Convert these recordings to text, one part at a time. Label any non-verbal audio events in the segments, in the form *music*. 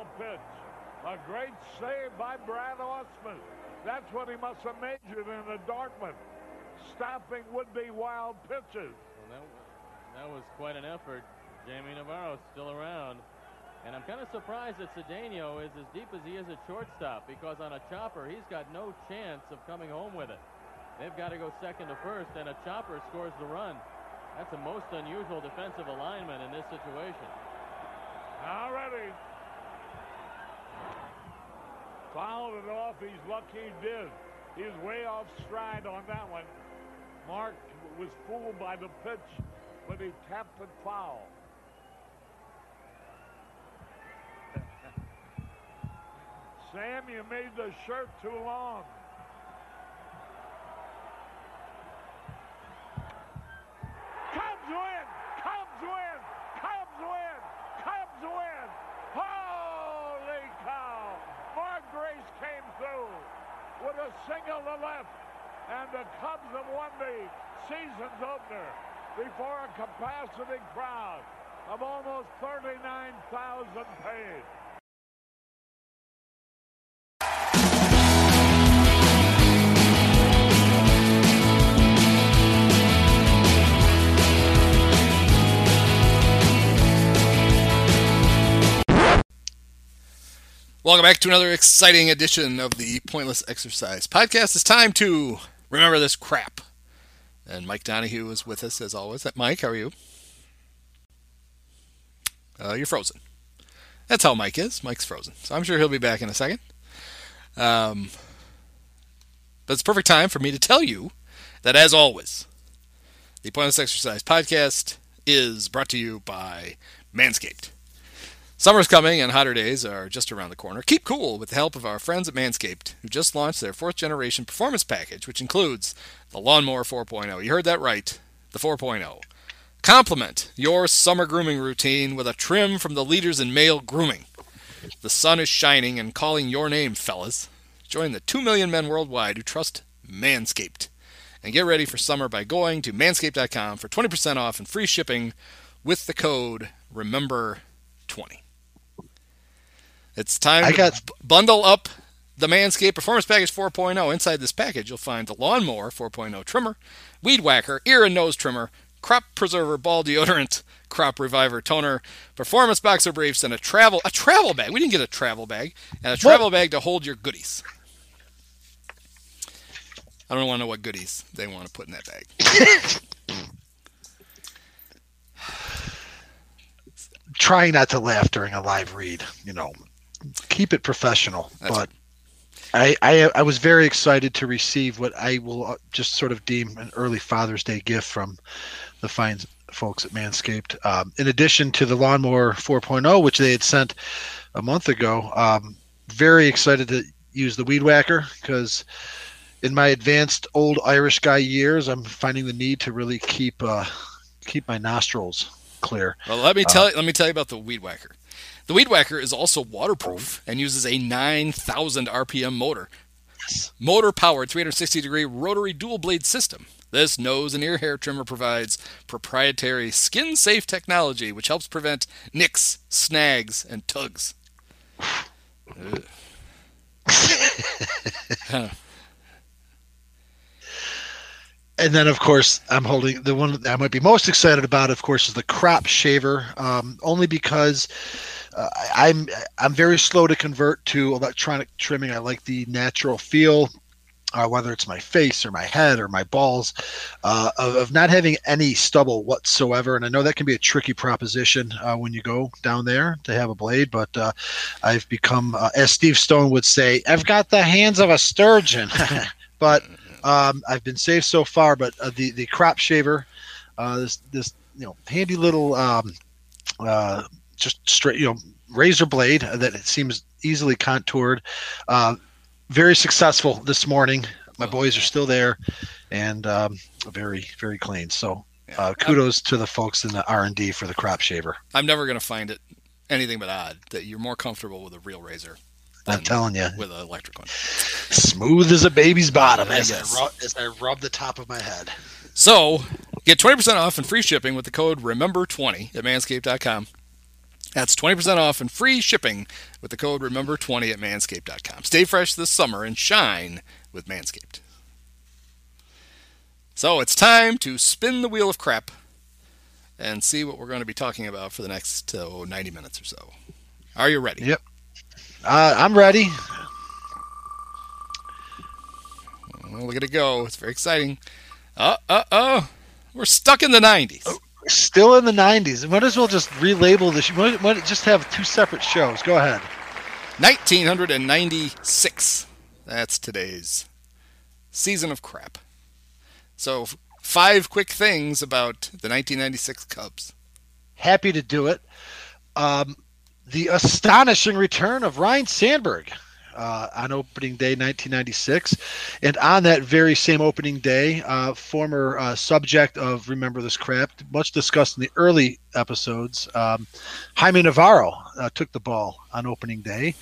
a wild pitch. A great save by Brad Ausmus. That's what he must have majored in the Dartmouth. Stopping would-be wild pitches. Well, that, that was quite an effort. Jaime Navarro still around. And I'm kind of surprised that Cedeno is as deep as he is at shortstop because on a chopper, he's got no chance of coming home with it. They've got to go second to first, and a chopper scores the run. That's a most unusual defensive alignment in this situation. All ready. Fouled it off. He's lucky he did. He's way off stride on that one. Mark was fooled by the pitch, but he tapped it foul. *laughs* Sam, you made the shirt too long. Cubs win! Cubs win! Cubs win! Cubs win! Holy cow! Mark Grace came through with a single to left, and the Cubs have won the season's opener before a capacity crowd of almost 39,000 paid. Welcome back to another exciting edition of the Pointless Exercise Podcast. It's time to remember this crap. And Mike Donahue is with us as always. Mike, how are you? Uh, you're frozen. That's how Mike is. Mike's frozen. So I'm sure he'll be back in a second. Um, but it's perfect time for me to tell you that, as always, the Pointless Exercise Podcast is brought to you by Manscaped. Summer's coming and hotter days are just around the corner. Keep cool with the help of our friends at Manscaped, who just launched their fourth generation performance package, which includes the Lawnmower 4.0. You heard that right, the 4.0. Complement your summer grooming routine with a trim from the leaders in male grooming. The sun is shining and calling your name, fellas. Join the 2 million men worldwide who trust Manscaped. And get ready for summer by going to manscaped.com for 20% off and free shipping with the code REMEMBER20. It's time I to got- bundle up the Manscaped Performance Package 4.0. Inside this package, you'll find the Lawnmower 4.0 trimmer, Weed Whacker, ear and nose trimmer, Crop Preserver ball deodorant, Crop Reviver toner, Performance boxer briefs, and a travel a travel bag. We didn't get a travel bag, and a travel bag to hold your goodies. I don't want to know what goodies they want to put in that bag. *laughs* *sighs* Trying not to laugh during a live read, you know, keep it professional. That's but I, I, I was very excited to receive what I will uh, just sort of deem an early Father's Day gift from the fine folks at Manscaped. Um, in addition to the Lawnmower 4.0, which they had sent a month ago, um, very excited to use the Weed Whacker because in my advanced old Irish guy years, I'm finding the need to really keep uh, keep my nostrils clear. Well, let me tell you, let me tell you about the Weed Whacker. The Weed Whacker is also waterproof and uses a 9,000 RPM motor. Motor powered 360 degree rotary dual blade system. This nose and ear hair trimmer provides proprietary skin safe technology which helps prevent nicks, snags, and tugs. Huh. *laughs* And then, of course, I'm holding the one that I might be most excited about. Of course, is the crop shaver. Um, only because uh, I'm I'm very slow to convert to electronic trimming. I like the natural feel, uh, whether it's my face or my head or my balls, uh, of, of not having any stubble whatsoever. And I know that can be a tricky proposition uh, when you go down there to have a blade. But uh, I've become, uh, as Steve Stone would say, I've got the hands of a sturgeon. *laughs* but Um, I've been safe so far, but the the crop shaver, this this you know handy little um, uh, just straight you know razor blade that it seems easily contoured. Uh, very successful this morning. My boys are still there, and um, very very clean. So uh, kudos to the folks in the R and D for the crop shaver. I'm never going to find it anything but odd that you're more comfortable with a real razor. I'm telling you, with an electric one. smooth as a baby's bottom I as I, guess. rub, as I rub the top of my head. So get 20% off and free shipping with the code Remember20 at Manscaped.com. That's 20% off and free shipping with the code Remember20 at Manscaped.com. Stay fresh this summer and shine with Manscaped. So it's time to spin the wheel of crap and see what we're going to be talking about for the next oh, 90 minutes or so. Are you ready? Yep. Uh, I'm ready. Well, look at it go. It's very exciting. Uh, uh, uh. We're stuck in the 90s. Still in the 90s. Might as well just relabel this. Might, might just have two separate shows. Go ahead. 1996. That's today's season of crap. So, five quick things about the 1996 Cubs. Happy to do it. Um, the astonishing return of Ryne Sandberg uh, on opening day 1996. And on that very same opening day, uh, former uh, subject of Remember This Crap, much discussed in the early episodes, um, Jaime Navarro uh, took the ball on opening day.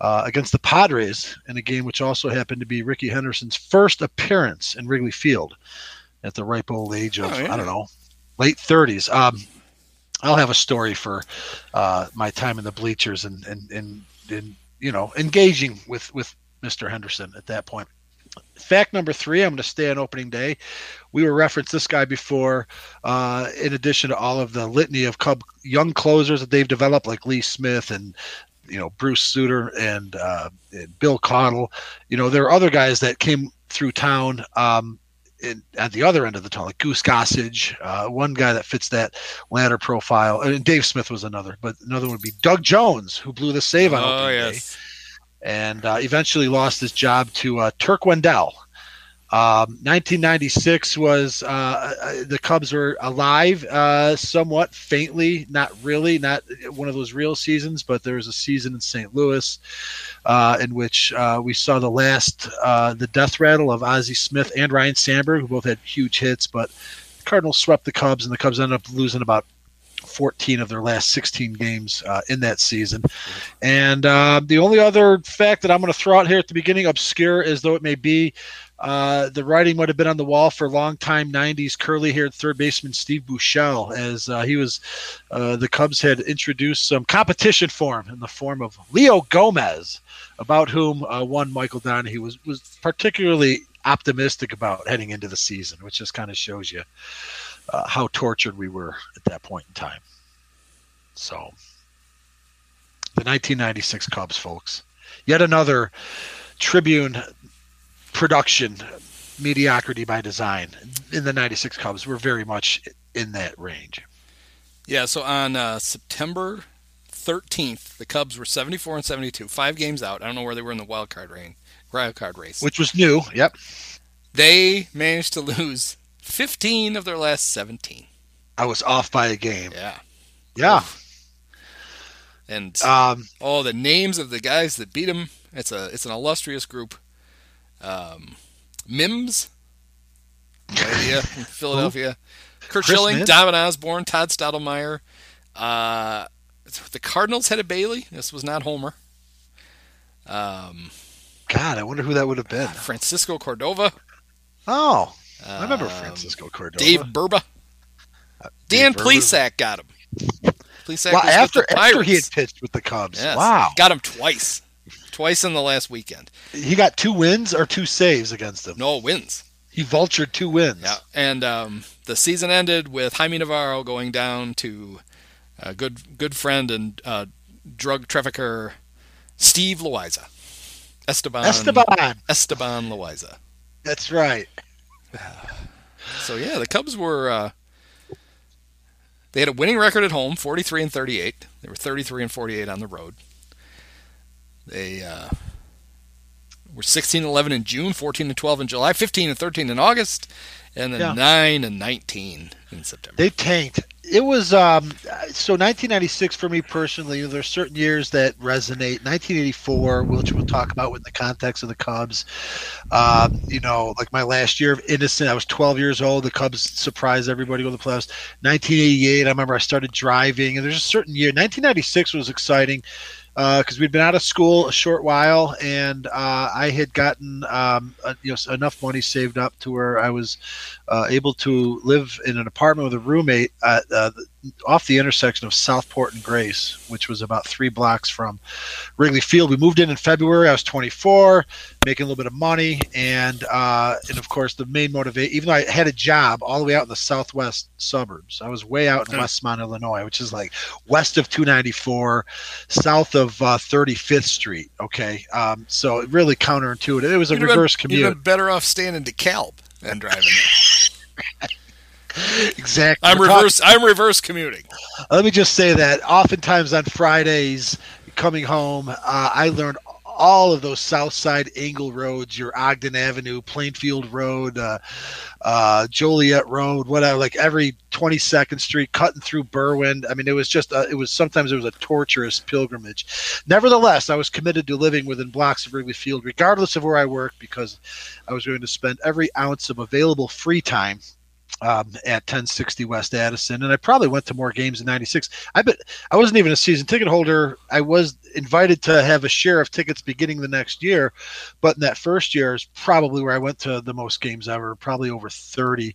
Uh, against the Padres in a game which also happened to be Rickey Henderson's first appearance in Wrigley Field at the ripe old age of, Oh, yeah. I don't know, late 30s. Um, I'll have a story for uh, my time in the bleachers and, and, and, and, you know, engaging with, with Mr. Henderson at that point. Fact number three, I'm going to stay on opening day. We were referenced this guy before, uh, in addition to all of the litany of Cub young closers that they've developed, like Lee Smith and you know Bruce Sutter and, uh, and Bill Connell. You know there are other guys that came through town um, in, at the other end of the tunnel, like Goose Gossage, uh, one guy that fits that ladder profile. And Dave Smith was another, but another one would be Doug Jones, who blew the save on oh, opening day and uh, eventually lost his job to uh, Turk Wendell. Um, 1996 was uh, uh, the Cubs were alive uh, somewhat faintly, not really, not one of those real seasons, but there was a season in St. Louis uh, in which uh, we saw the last, uh, the death rattle of Ozzie Smith and Ryne Sandberg, who both had huge hits, but the Cardinals swept the Cubs, and the Cubs ended up losing about 14 of their last 16 games uh, in that season. And uh, the only other fact that I'm going to throw out here at the beginning, obscure as though it may be, uh, the writing would have been on the wall for longtime 90s curly-haired third baseman Steve Buechele, as uh, he was uh, the Cubs had introduced some competition for him in the form of Leo Gomez, about whom uh, one Michael Donahue was was particularly optimistic about heading into the season, which just kind of shows you uh, how tortured we were at that point in time. So, the 1996 Cubs, folks, yet another Tribune production mediocrity by design in the 96 Cubs. We're very much in that range. Yeah, so on uh, September 13th, the Cubs were 74 and 72, five games out. I don't know where they were in the wild card wild card race. Which was new. Yep. They managed to lose 15 of their last 17. I was off by a game. Yeah. Yeah. And Um, all the names of the guys that beat them. It's a it's an illustrious group. Um, Mimbs, idea from *laughs* Philadelphia. Kurt Chris Schilling, Mimbs? David Osborne, Todd Stottlemyre. Uh, the Cardinals had a Bailey. This was not Homer. Um, God, I wonder who that would have been. Francisco Cordova. Oh, I remember um, Francisco Cordova. Dave Burba. Dan Burba. Plesac got him. Plesac was after after he had pitched with the Cubs. Yes. Wow. Got him twice. Twice in the last weekend. He got two wins or two saves against them. No wins. He vultured two wins. Yeah, and um, the season ended with Jaime Navarro going down to a good good friend and uh, drug trafficker Steve Loaiza. Esteban Esteban. Esteban Loaiza. That's right. *sighs* So yeah, the Cubs were uh, they had a winning record at home, 43 and 38. They were 33 and 48 on the road. They uh, were 16 and 11 in June, 14 and 12 in July, 15 and 13 in August, and then Yeah. 9 and 19 in September. They tanked. It was um, so 1996 for me personally. There's certain years that resonate. 1984, which we'll talk about in the context of the Cubs. Um, you know, like my last year of innocent. I was 12 years old. The Cubs surprised everybody with the playoffs. 1988. I remember I started driving, and there's a certain year. 1996 was exciting because we'd been out of school a short while, and uh, I had gotten um, uh, you know enough money saved up to where I was uh, able to live in an apartment with a roommate at, uh, off the intersection of Southport and Grace, which was about three blocks from Wrigley Field. We moved in in February. I was 24, making a little bit of money, and uh, and of course the main motivation. Even though I had a job all the way out in the southwest suburbs, I was way out in Hmm. Westmont, Illinois, which is like west of 294, south of uh, 35th Street. Okay, um, so really counterintuitive. It was a You'd been- reverse You'd commute. have been better off staying in DeKalb than driving there. *laughs* *laughs* exactly. I'm We're talking- reverse. I'm reverse commuting. let me just say that oftentimes on Fridays coming home, uh, I learned all of those South Side Angle roads, your Ogden Avenue, Plainfield Road, uh, uh, Joliet Road, whatever, like every 22nd Street, cutting through Berwyn. I mean, it was just, uh, it was sometimes it was a torturous pilgrimage. Nevertheless, I was committed to living within blocks of Wrigley Field, regardless of where I worked, because I was going to spend every ounce of available free time um, at 1060 West Addison, and I probably went to more games in '96. I bet I wasn't even a season ticket holder. I was invited to have a share of tickets beginning the next year, but in that first year is probably where I went to the most games ever, probably over 30.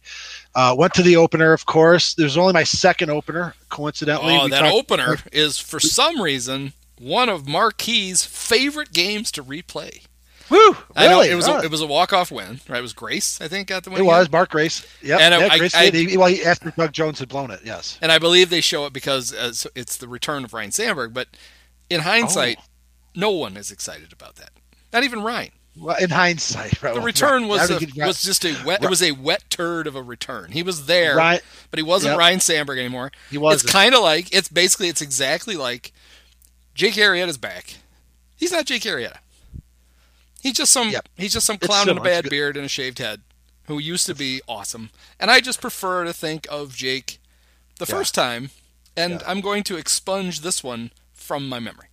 Uh, went to the opener, of course. There's only my second opener, coincidentally. Oh, that talked- opener is for some reason one of Marquee's favorite games to replay. Woo! I know really? it was Oh, a, it was a walk off win, right? It was Grace, I think, got the win. it was Mark Grace. Yep. And yeah, I- Grace I- did. He- well, after Doug Jones had blown it, yes. And I believe they show it because uh, so it's the return of Ryne Sandberg. But in hindsight, Oh. no one is excited about that. Not even Ryne. Well, in hindsight, right, The return was a, right- was just a wet. It was a wet turd of a return. He was there, Right. but he wasn't Yep. Ryne Sandberg anymore. He wasn't. It's kind of like it's basically it's exactly like Jake Arrieta's back. He's not Jake Arrieta. He's just some Yep. he's just some clown with a bad beard and a shaved head who used to be awesome. And I just prefer to think of Jake the Yeah. first time, and Yeah. I'm going to expunge this one from my memory.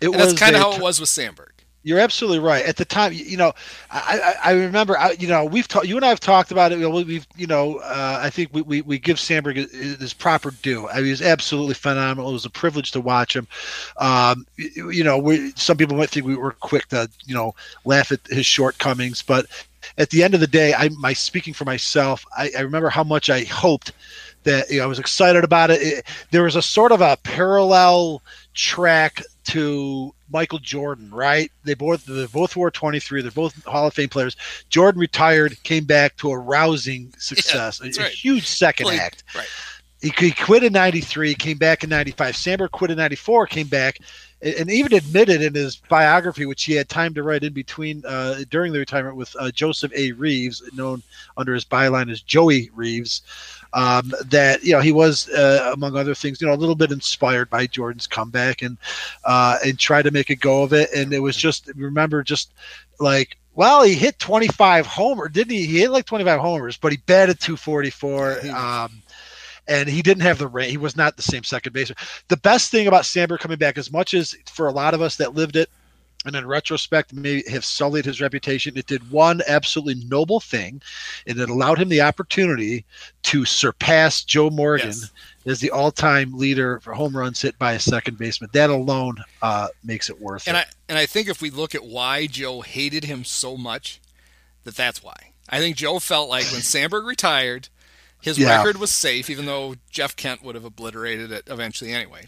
It And that's kind of how it was with Sandberg. You're absolutely right. At the time, you, know, I, I, remember, I, you know, we've talked, you and I have talked about it. We've, you know, uh, I think we, we, we give Sandberg his proper due. I mean, he was absolutely phenomenal. It was a privilege to watch him. Um, you, you know, we, some people might think we were quick to, you know, laugh at his shortcomings, but at the end of the day, I, my speaking for myself, I, I remember how much I hoped that you know, I was excited about it. it. There was a sort of a parallel track to Michael Jordan, right? They both they both wore 23. They're both Hall of Fame players. Jordan retired, came back to a rousing success, a, that's a huge second Played- act. right. He, he quit in 93, came back in 95. Sandberg quit in 94, came back, and, even admitted in his biography, which he had time to write in between uh, during the retirement with uh, Joseph A. Reeves, known under his byline as Joey Reeves, um, that you know he was, uh, among other things, you know, a little bit inspired by Jordan's comeback and uh, and tried to make a go of it. And it was just remember just like. Well, he hit 25 homer, didn't he? He hit like 25 homers, but he batted 244. Um, and he didn't have the range. He was not the same second baseman. The best thing about Sandberg coming back, as much as for a lot of us that lived it, and in retrospect may have sullied his reputation, it did one absolutely noble thing, and it allowed him the opportunity to surpass Joe Morgan Yes. as the all-time leader for home runs hit by a second baseman. That alone uh, makes it worth And it. I and I think if we look at why Joe hated him so much, that that's why. I think Joe felt like when Sandberg retired, his Yeah. record was safe, even though Jeff Kent would have obliterated it eventually anyway.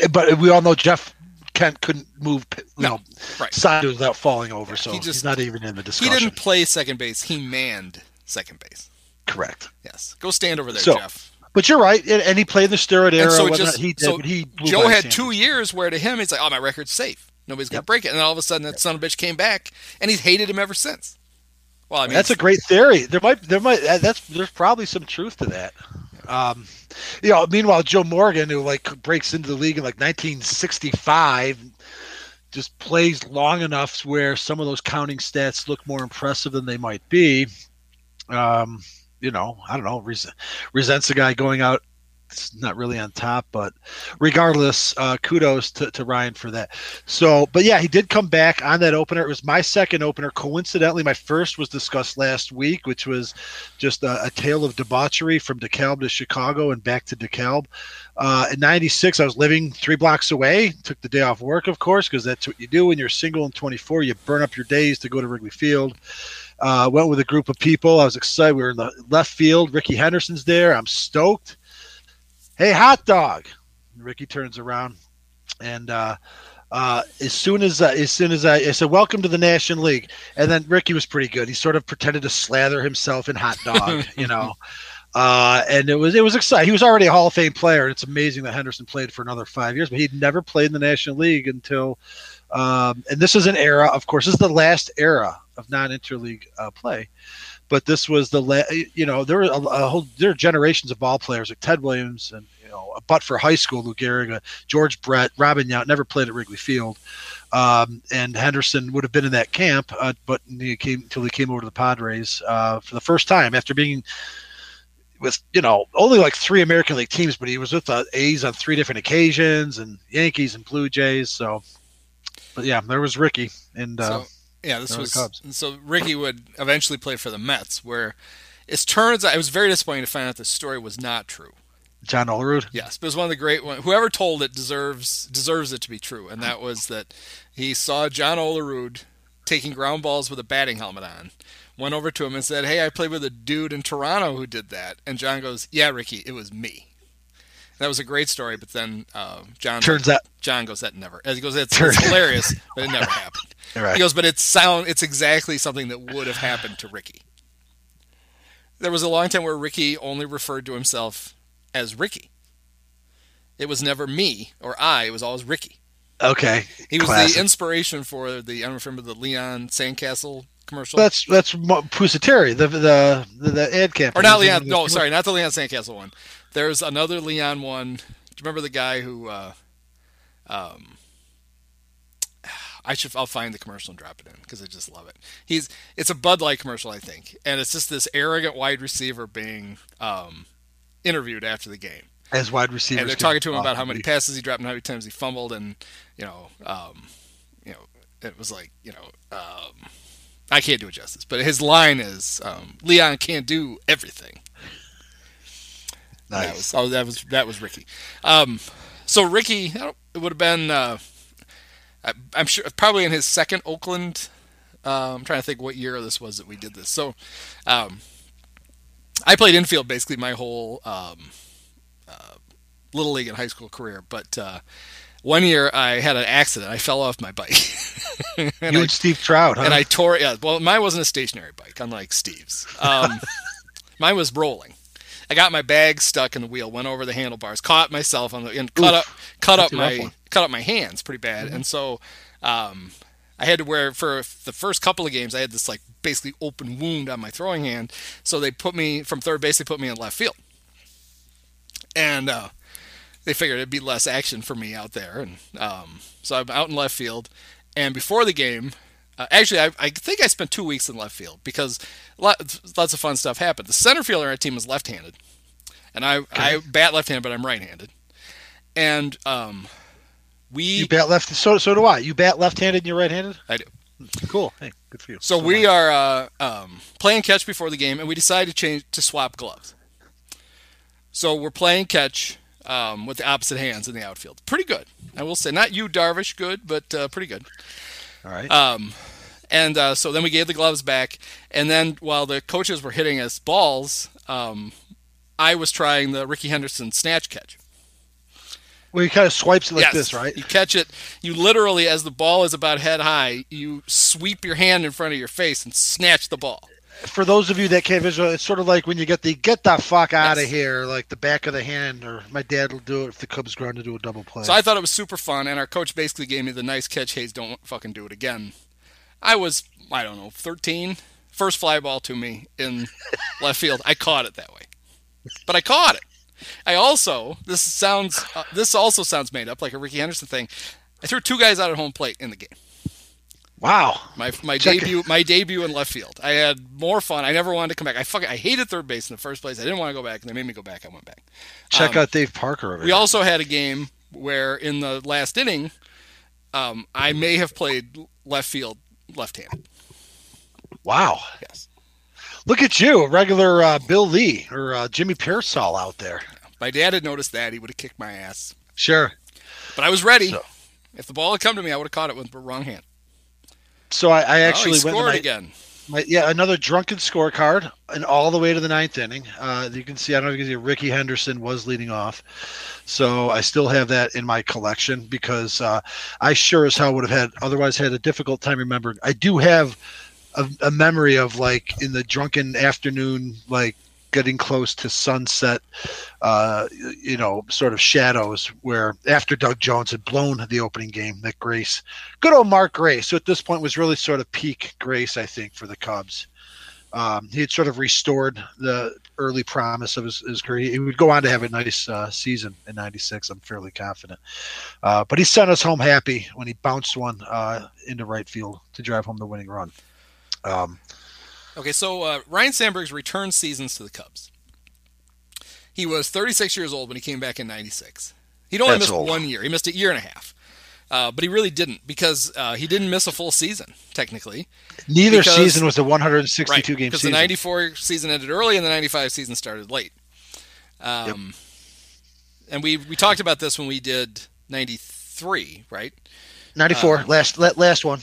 Eh, but we all know Jeff Kent couldn't move, you No, know, right. sideways without falling over, so he just- he's not even in the discussion. He didn't play second base; he manned second base. Correct. Yes, go stand over there, So, Jeff. But you're right, and, and he played in the steroid era. And so it whether or just he did, so he Joe had two years where to him he's like, oh, my record's safe. Nobody's gonna Yep. break it. And then all of a sudden, that son of a bitch came back, and he's hated him ever since. Well, I mean, that's a great theory. There might, there might, that's there's probably some truth to that. Um, you know, meanwhile, Joe Morgan, who like breaks into the league in like 1965, just plays long enough where some of those counting stats look more impressive than they might be. Um, you know, I don't know, res- resents a guy going out it's not really on top, but regardless, uh, kudos to, to Ryne for that. So, but yeah, he did come back on that opener. It was my second opener. Coincidentally, my first was discussed last week, which was just a, a tale of debauchery from DeKalb to Chicago and back to DeKalb. Uh, in 96, I was living three blocks away. Took the day off work, of course, because that's what you do when you're single and 24. You burn up your days to go to Wrigley Field. Uh, went with a group of people. I was excited. We were in the left field. Rickey Henderson's there. I'm stoked hey, hot dog. Rickey turns around, and uh, uh, as soon as uh, as soon as I, I, said welcome to the National League, and then Rickey was pretty good. He sort of pretended to slather himself in hot dog, you know. *laughs* Uh, and it was it was exciting. He was already a Hall of Fame player. It's amazing that Henderson played for another five years, but he'd never played in the National League until. Um, and this is an era, of course, this is the last era of non-interleague uh, play but this was the la- you know there were a, a, whole there are generations of ball players like Ted Williams and you know but for high school Lou Gehrig, George Brett, Robin Yount never played at Wrigley Field, um, and Henderson would have been in that camp, uh, but he came until he came over to the Padres uh, for the first time after being with you know only like three American League teams, but he was with the A's on three different occasions and Yankees and Blue Jays. So, but yeah, there was Rickey, and. Uh, so- yeah, this was so Rickey would eventually play for the Mets, where it turns out it was very disappointing to find out the story was not true. John Olerud. Yes, but it was one of the great one. Whoever told it deserves deserves it to be true, and that was that he saw John Olerud taking ground balls with a batting helmet on. Went over to him and said, "Hey, I played with a dude in Toronto who did that." And John goes, "Yeah, Rickey, it was me." That was a great story, but then uh, John turns out John goes, "That never." As he goes, "It's, it's hilarious, but it never happened." Right. He goes, but it's sound. It's exactly something that would have happened to Rickey. There was a long time where Rickey only referred to himself as Rickey. It was never me or I. It was always Rickey. Okay. He was Classic. the inspiration for the. I don't remember the Leon Sandcastle commercial. That's that's Pusateri, the the the, the ad campaign. Or not Leon. No, sorry, not the Leon Sandcastle one. There's another Leon one. Do you remember the guy who? Uh, um, I should I'll find the commercial and drop it in because I just love it. He's it's a Bud Light commercial, I think, and it's just this arrogant wide receiver being um, interviewed after the game. As wide receiver, and they're talking to him about how many passes he dropped and how many times he fumbled, and you know, um, you know, it was like you know, um, I can't do it justice, but his line is um, Leon can't do everything. Nice. That was, oh, that was that was Rickey. Um, so Rickey, it would have been. Uh, I'm sure probably in his second Oakland. Uh, I'm trying to think what year this was that we did this. So, um, I played infield basically my whole um, uh, little league and high school career, but uh, one year I had an accident. I fell off my bike. *laughs* and you I, and Steve Trout, huh? And I tore. Yeah, well, mine wasn't a stationary bike, unlike Steve's. Um, *laughs* mine was rolling. I got my bag stuck in the wheel, went over the handlebars, caught myself on the and cut Oof, up cut up my cut up my hands pretty bad, mm-hmm. and so um, I had to wear for the first couple of games. I had this like basically open wound on my throwing hand, so they put me from third base. They put me in left field, and uh, they figured it'd be less action for me out there, and um, so I'm out in left field. And before the game, uh, actually, I, I, think I spent two weeks in left field because lots, lots of fun stuff happened. The center fielder on our team is left-handed, and I okay. I bat left-handed, but I'm right-handed. And um, we you bat left. So so do I. You bat left-handed and you're right-handed. I do. Cool. Hey, good for you. So, so we much. are uh, um, playing catch before the game, and we decided to change to swap gloves. So we're playing catch um, with the opposite hands in the outfield. Pretty good, I will say. Not you, Darvish, good, but uh, pretty good. All right. Um, and uh, so then we gave the gloves back, and then while the coaches were hitting us balls, um, I was trying the Rickey Henderson snatch catch. Well, he kind of swipes it like yes. this, right? You catch it. You literally, as the ball is about head high, you sweep your hand in front of your face and snatch the ball. For those of you that can't visualize, it's sort of like when you get the "get the fuck out yes. of here," like the back of the hand. Or my dad will do it if the Cubs ground to do a double play. So I thought it was super fun, and our coach basically gave me the nice catch. Hayes, don't fucking do it again. I was, I don't know, 13. First fly ball to me in *laughs* left field. I caught it that way, but I caught it. I also this sounds uh, this also sounds made up like a Rickey Henderson thing. I threw two guys out at home plate in the game. Wow. My my Check it. debut my debut in left field. I had more fun. I never wanted to come back. I fucking I hated third base in the first place. I didn't want to go back, and they made me go back. I went back. Check Um, out Dave Parker over We here. also had a game where in the last inning, um, I may have played left field left-handed. wow. Yes. Look at you, a regular uh, Bill Lee or uh, Jimmy Piersall out there. My dad had noticed that. He would have kicked my ass. Sure. But I was ready. So- If the ball had come to me, I would have caught it with the wrong hand. So I, I oh, actually went to scored my, again. My yeah another drunken scorecard and all the way to the ninth inning. Uh, you can see I don't know if you can see Rickey Henderson was leading off, so I still have that in my collection because uh, I sure as hell would have had otherwise had a difficult time remembering. I do have a, a memory of like in the drunken afternoon like getting close to sunset uh you know sort of shadows where after doug jones had blown the opening game that grace good old mark grace who at this point was really sort of peak grace i think for the cubs um, he had sort of restored the early promise of his, his career. He would go on to have a nice uh, season in '96. I'm fairly confident. Uh, but he sent us home happy when he bounced one uh, into right field to drive home the winning run. Um, Okay, so uh, Ryne Sandberg's return seasons to the Cubs. He was 36 years old when he came back in '96. He'd only That's missed old. one year. He missed a year and a half. Uh, but he really didn't because uh, he didn't miss a full season technically. neither Because- season was a 162 Right, game because season. the '94 season ended early and the '95 season started late. Um, And we we talked about this when we did '93, right? 94 last last one.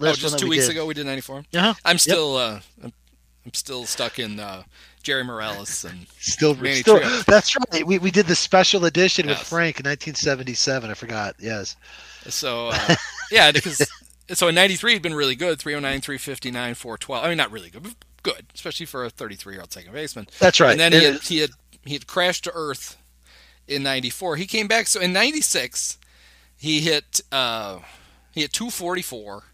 Oh, Last one just that two we weeks did. ago we did '94. Uh-huh. I'm Yep. still uh, I'm, I'm still stuck in uh, Jerry Morales and Still, Manny still Trillo. that's right. We, we did the special edition with Frank in 1977. I forgot. Yes. So uh, *laughs* yeah, because so in '93 he'd been really good, 309, 359, 412. I mean, not really good, but good, especially for a 33 year old second baseman. That's right. And then he And- had, he had he had crashed to earth in '94. He came back. So in '96, he hit uh, he hit 244,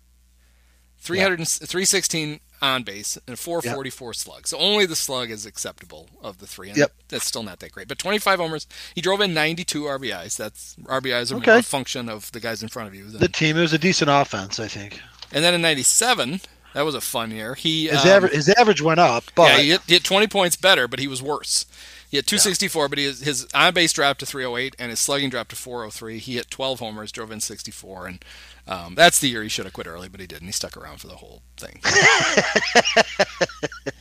300, 316 on base, and a 444 slug. So only the slug is acceptable of the three. And Yep. That's still not that great. But 25 homers. He drove in 92 RBIs. That's RBIs are Okay. a function of the guys in front of you. than- the team. It was a decent offense, I think. and then in '97, that was a fun year. He His um, average his average went up, but yeah, he hit, he hit 20 points better, but he was worse. He had 264, but he, his on base dropped to 308, and his slugging dropped to 403. He hit 12 homers, drove in 64, and um, that's the year he should have quit early, but he didn't. He stuck around for the whole thing. *laughs*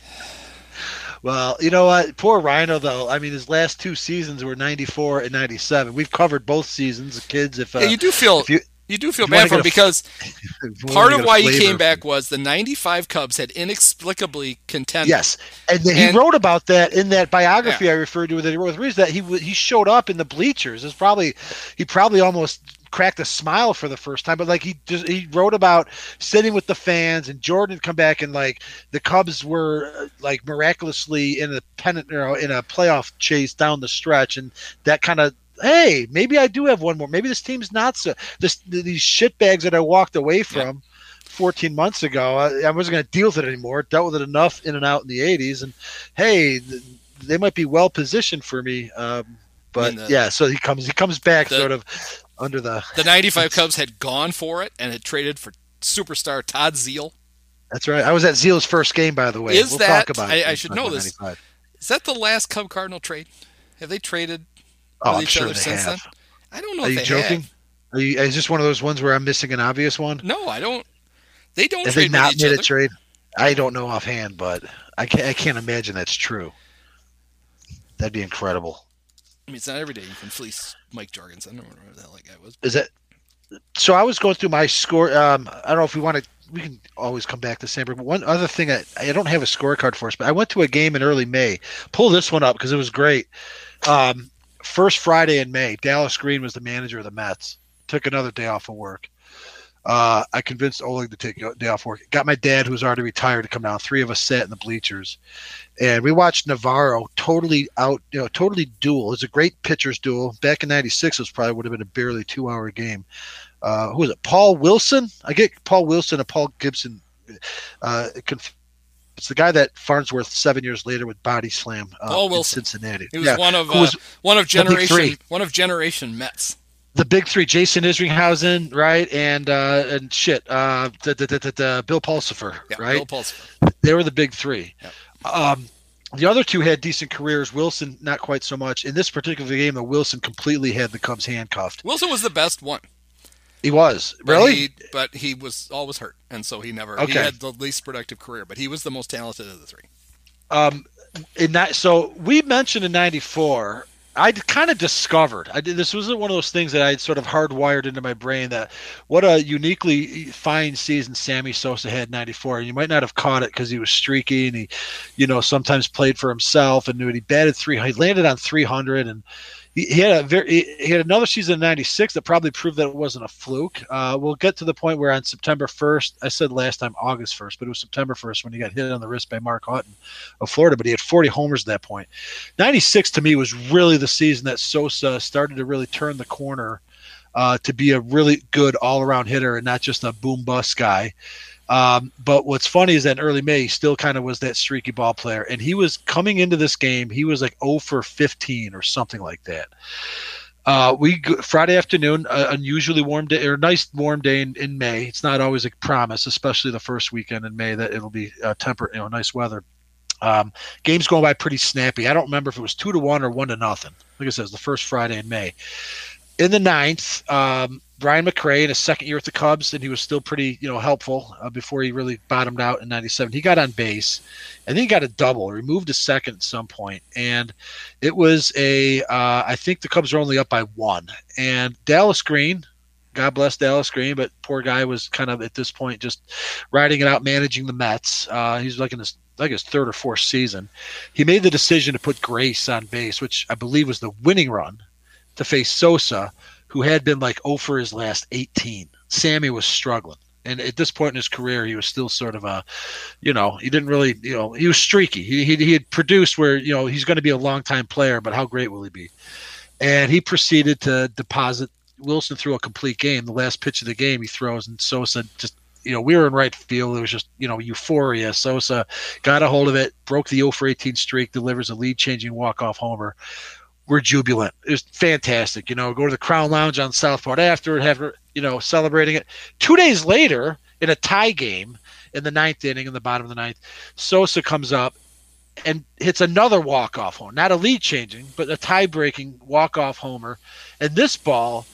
well, you know what? Poor Ryno though. I mean, his last two seasons were 94 and 97. We've covered both seasons, the kids. If uh, yeah, you do feel if you- you, do feel you bad for him because *laughs* if you wanna part of why he came back was the 95 Cubs had inexplicably contended. Yes, and then he wrote about that in that biography I referred to that he wrote with Reeves that he he showed up in the bleachers. It's probably he probably almost cracked a smile for the first time, but like he just he wrote about sitting with the fans and Jordan had come back and like the Cubs were uh, like miraculously in a pennant you know, in a playoff chase down the stretch, and that kind of. Hey, maybe I do have one more. Maybe this team's not so. This these shit bags that I walked away from 14 months ago. I, I wasn't going to deal with it anymore. Dealt with it enough in and out in the 80s, and hey, th- they might be well positioned for me. Um, but the- yeah, so he comes he comes back the- sort of under the. *laughs* The 95 *laughs* Cubs had gone for it and had traded for superstar Todd Zeile. That's right. I was at Zeile's first game, by the way. Is we'll that- talk about I- it. I should know this. Is that the last Cub Cardinal trade? Have they traded Oh, with I'm each sure other since have. then? I don't know Are you joking? have. Are you? Is this one of those ones where I'm missing an obvious one? No, I don't. They don't Have they not made other. a trade? I don't know offhand, but I can't. I can't imagine that's true. That'd be incredible. I mean, it's not every day you can fleece Mike Jorgensen. I don't remember that guy was. Is that? So I was going through my score. Um, I don't know if we want to. We can always come back to Sandberg. But one other thing, I, I don't have a scorecard for us, but I went to a game in early May. Pull this one up because it was great. Um, first Friday in May, Dallas Green was the manager of the Mets. Took another day off of work. Uh, I convinced Oleg to take a day off work. Got my dad, who was already retired, to come down. Three of us sat in the bleachers, and we watched Navarro totally out, you know, totally duel. It was a great pitchers duel. Back in '96, it was probably would have been a barely two-hour game. Uh, who was it? Paul Wilson. I get Paul Wilson and Paul Gibson. Uh, conf- it's the guy that Farnsworth seven years later would body slam uh, Paul in Cincinnati. He was Yeah, one of uh, was one of generation one of generation Mets. The big three: Jason Isringhausen, right, and uh, and shit, uh, the, the, the, the Bill Pulsipher, Yeah, right? Bill Pulsipher. They were the big three. Yep. Um, the other two had decent careers. Wilson, not quite so much. In this particular game, though, Wilson completely had the Cubs handcuffed. Wilson was the best one. He was but really. he- but he was always hurt, and so he never. okay. He had the least productive career, but he was the most talented of the three. um, in that, so we mentioned in '94. I kind of discovered. I did. This wasn't one of those things that I had sort of hardwired into my brain that what a uniquely fine season Sammy Sosa had in '94. And you might not have caught it because he was streaky and he, you know, sometimes played for himself and knew it. He batted three. He landed on 300 and he, had a very he had another season in '96 that probably proved that it wasn't a fluke. Uh, we'll get to the point where on September 1st, I said last time August 1st, but it was September 1st when he got hit on the wrist by Mark Hutton of Florida. But he had 40 homers at that point. '96 to me was really the season that Sosa started to really turn the corner uh, to be a really good all-around hitter and not just a boom bust guy. Um, but what's funny is that early May, he still kind of was that streaky ball player. And he was coming into this game, he was like 0 for 15 or something like that. Uh, we Friday afternoon, uh, unusually warm day or nice warm day in, in May. It's not always a promise, especially the first weekend in May that it'll be uh, temperate, you know, nice weather. Um, games going by pretty snappy. I don't remember if it was two to one or one to nothing. Like I said, it's the first Friday in May. In the ninth, um, Brian McRae in his second year with the Cubs, and he was still pretty, you know, helpful uh, before he really bottomed out in '97. He got on base, and then he got a double, removed a second at some point, and it was a. Uh, I think the Cubs were only up by one, and Dallas Green. God bless Dallas Green, but poor guy was kind of at this point just riding it out, managing the Mets. Uh, he's like in his like his third or fourth season. He made the decision to put Grace on base, which I believe was the winning run to face Sosa, who had been like 0 for his last 18. Sammy was struggling. And at this point in his career, he was still sort of a, you know, he didn't really, you know, he was streaky. He, he, he had produced where, you know, he's going to be a long time player, but how great will he be? And he proceeded to deposit Wilson through a complete game. The last pitch of the game he throws, and Sosa just, you know, we were in right field. It was just, you know, euphoria. Sosa got a hold of it, broke the 0 for 18 streak, delivers a lead changing walk off homer we're jubilant. It was fantastic. You know, go to the Crown Lounge on Southport after, have you know, celebrating it. Two days later, in a tie game in the ninth inning, in the bottom of the ninth, Sosa comes up and hits another walk off home. Not a lead changing, but a tie breaking walk off homer. And this ball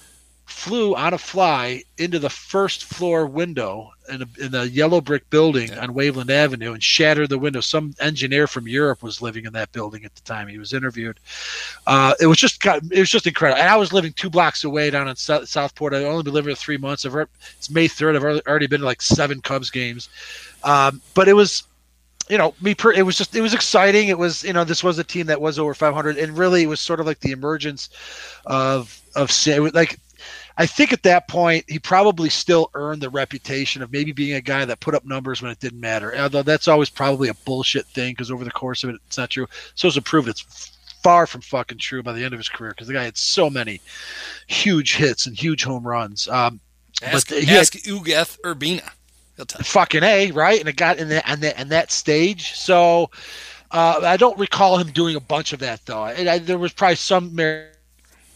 flew on a fly into the first floor window in, a, in the yellow brick building Yeah. on Waveland Avenue and shattered the window. Some engineer from Europe was living in that building at the time. He was interviewed. Uh, it was just it was just incredible. And I was living two blocks away down in Sou- Southport. I've only been living there three months. I've it's May third. I've already- been to like seven Cubs games. Um, but it was you know, me per it was just it was exciting. It was you know this was a team that was over 500, and really it was sort of like the emergence of of like. I think at that point he probably still earned the reputation of maybe being a guy that put up numbers when it didn't matter. Although that's always probably a bullshit thing because over the course of it, it's not true. Sosa proved it's far from fucking true by the end of his career because the guy had so many huge hits and huge home runs. Um, Ask, But he had- Ugueth Urbina. Fucking a right and it got in that and that and that stage so uh, i don't recall him doing a bunch of that though and I, there was probably some merit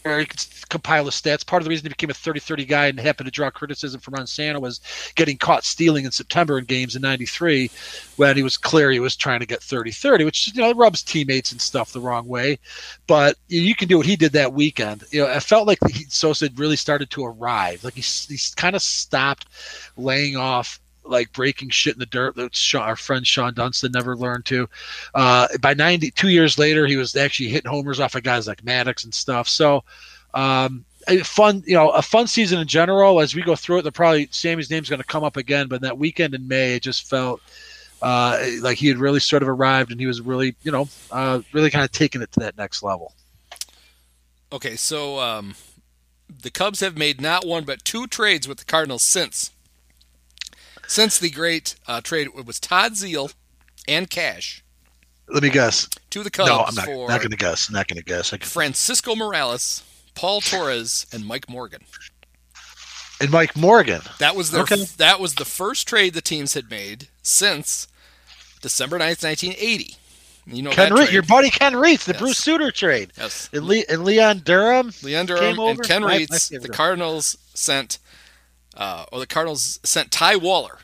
he could compile his stats. Part of the reason he became a 30-30 guy and happened to draw criticism from ron Santo was getting caught stealing in september in games in 93 when he was clear he was trying to get 30-30 which you know rubs teammates and stuff the wrong way. But you- can do what he did that weekend. You know i felt like he, sosa had really started to arrive. Like he, s- he kind of stopped laying off like breaking shit in the dirt that Shawon, our friend Shawon Dunston never learned to. Uh, by 92 years later, he was actually hitting homers off of guys like Maddux and stuff. So, um, fun, you know, a fun season in general. As we go through it, probably Sammy's name's going to come up again. But that weekend in May, it just felt uh, like he had really sort of arrived, and he was really, you know, uh, really kind of taking it to that next level. Okay, so um, the Cubs have made not one but two trades with the Cardinals since. Since the great uh, trade, it was Todd Zeile and Cash Let me guess. to the Cubs no, I'm not, not going to guess. Not going to guess. I can, Francisco Morales, Paul Torres, and Mike Morgan. and Mike Morgan. That was their, Okay. that was the first trade the teams had made since December 9th, 1980. You know Ken your buddy Ken Reitz, the Yes. Bruce Sutter trade, yes. and, Le- and Leon Durham. Leon Durham and? Ken Reitz. The. Cardinals sent, uh, or the Cardinals sent Ty Waller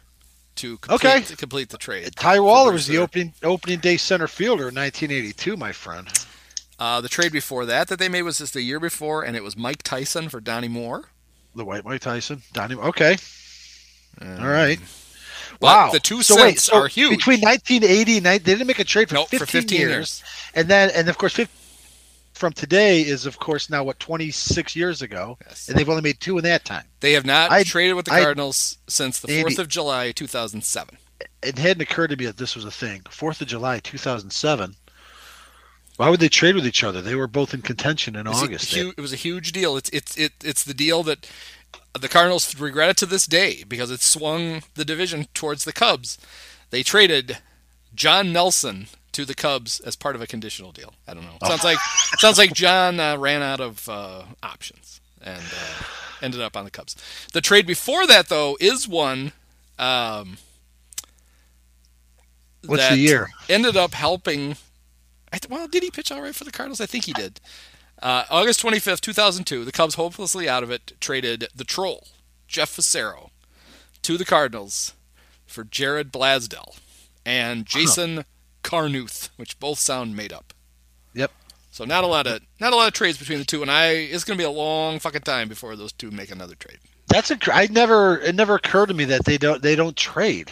to complete, Okay. to complete the trade. Ty Waller was the opening opening day center fielder in 1982, my friend. Uh, the trade before that that they made was just the year before, and it was Mike Tyson for Donnie Moore. The White Mike Tyson, Donnie. Okay, Um, all right. Wow. The two so cents wait, so are huge. Between 1980 and 90, they didn't make a trade for, Nope, 15, for 15 years. years. and then and of course 50, from today is of course now what 26 years ago, Yes. and they've only made two in that time. They have not I- traded with the I- Cardinals since the Andy- 4th of July, 2007. It hadn't occurred to me that this was a thing. Fourth of July 2007. Why would they trade with each other? They were both in contention in It August. it was a huge deal. It's it's it, it's the deal that the Cardinals regret it to this day because it swung the division towards the Cubs. They traded John Nelson to the Cubs as part of a conditional deal. I don't know. Oh. Sounds like sounds like John uh, ran out of uh, options and uh, ended up on the Cubs. The trade before that though is one. Um, What's that the year? Ended up helping. I th- well, did he pitch all right for the Cardinals? I think he did. Uh, August 25th, 2002, the Cubs, hopelessly out of it, traded the Troll, Jeff Fassero, to the Cardinals for Jared Blasdell and Jason Karnuth, which both sound made up. Yep. So not a lot of not a lot of trades between the two, and I it's going to be a long fucking time before those two make another trade. That's a. I never. It never occurred to me that they don't. They don't trade.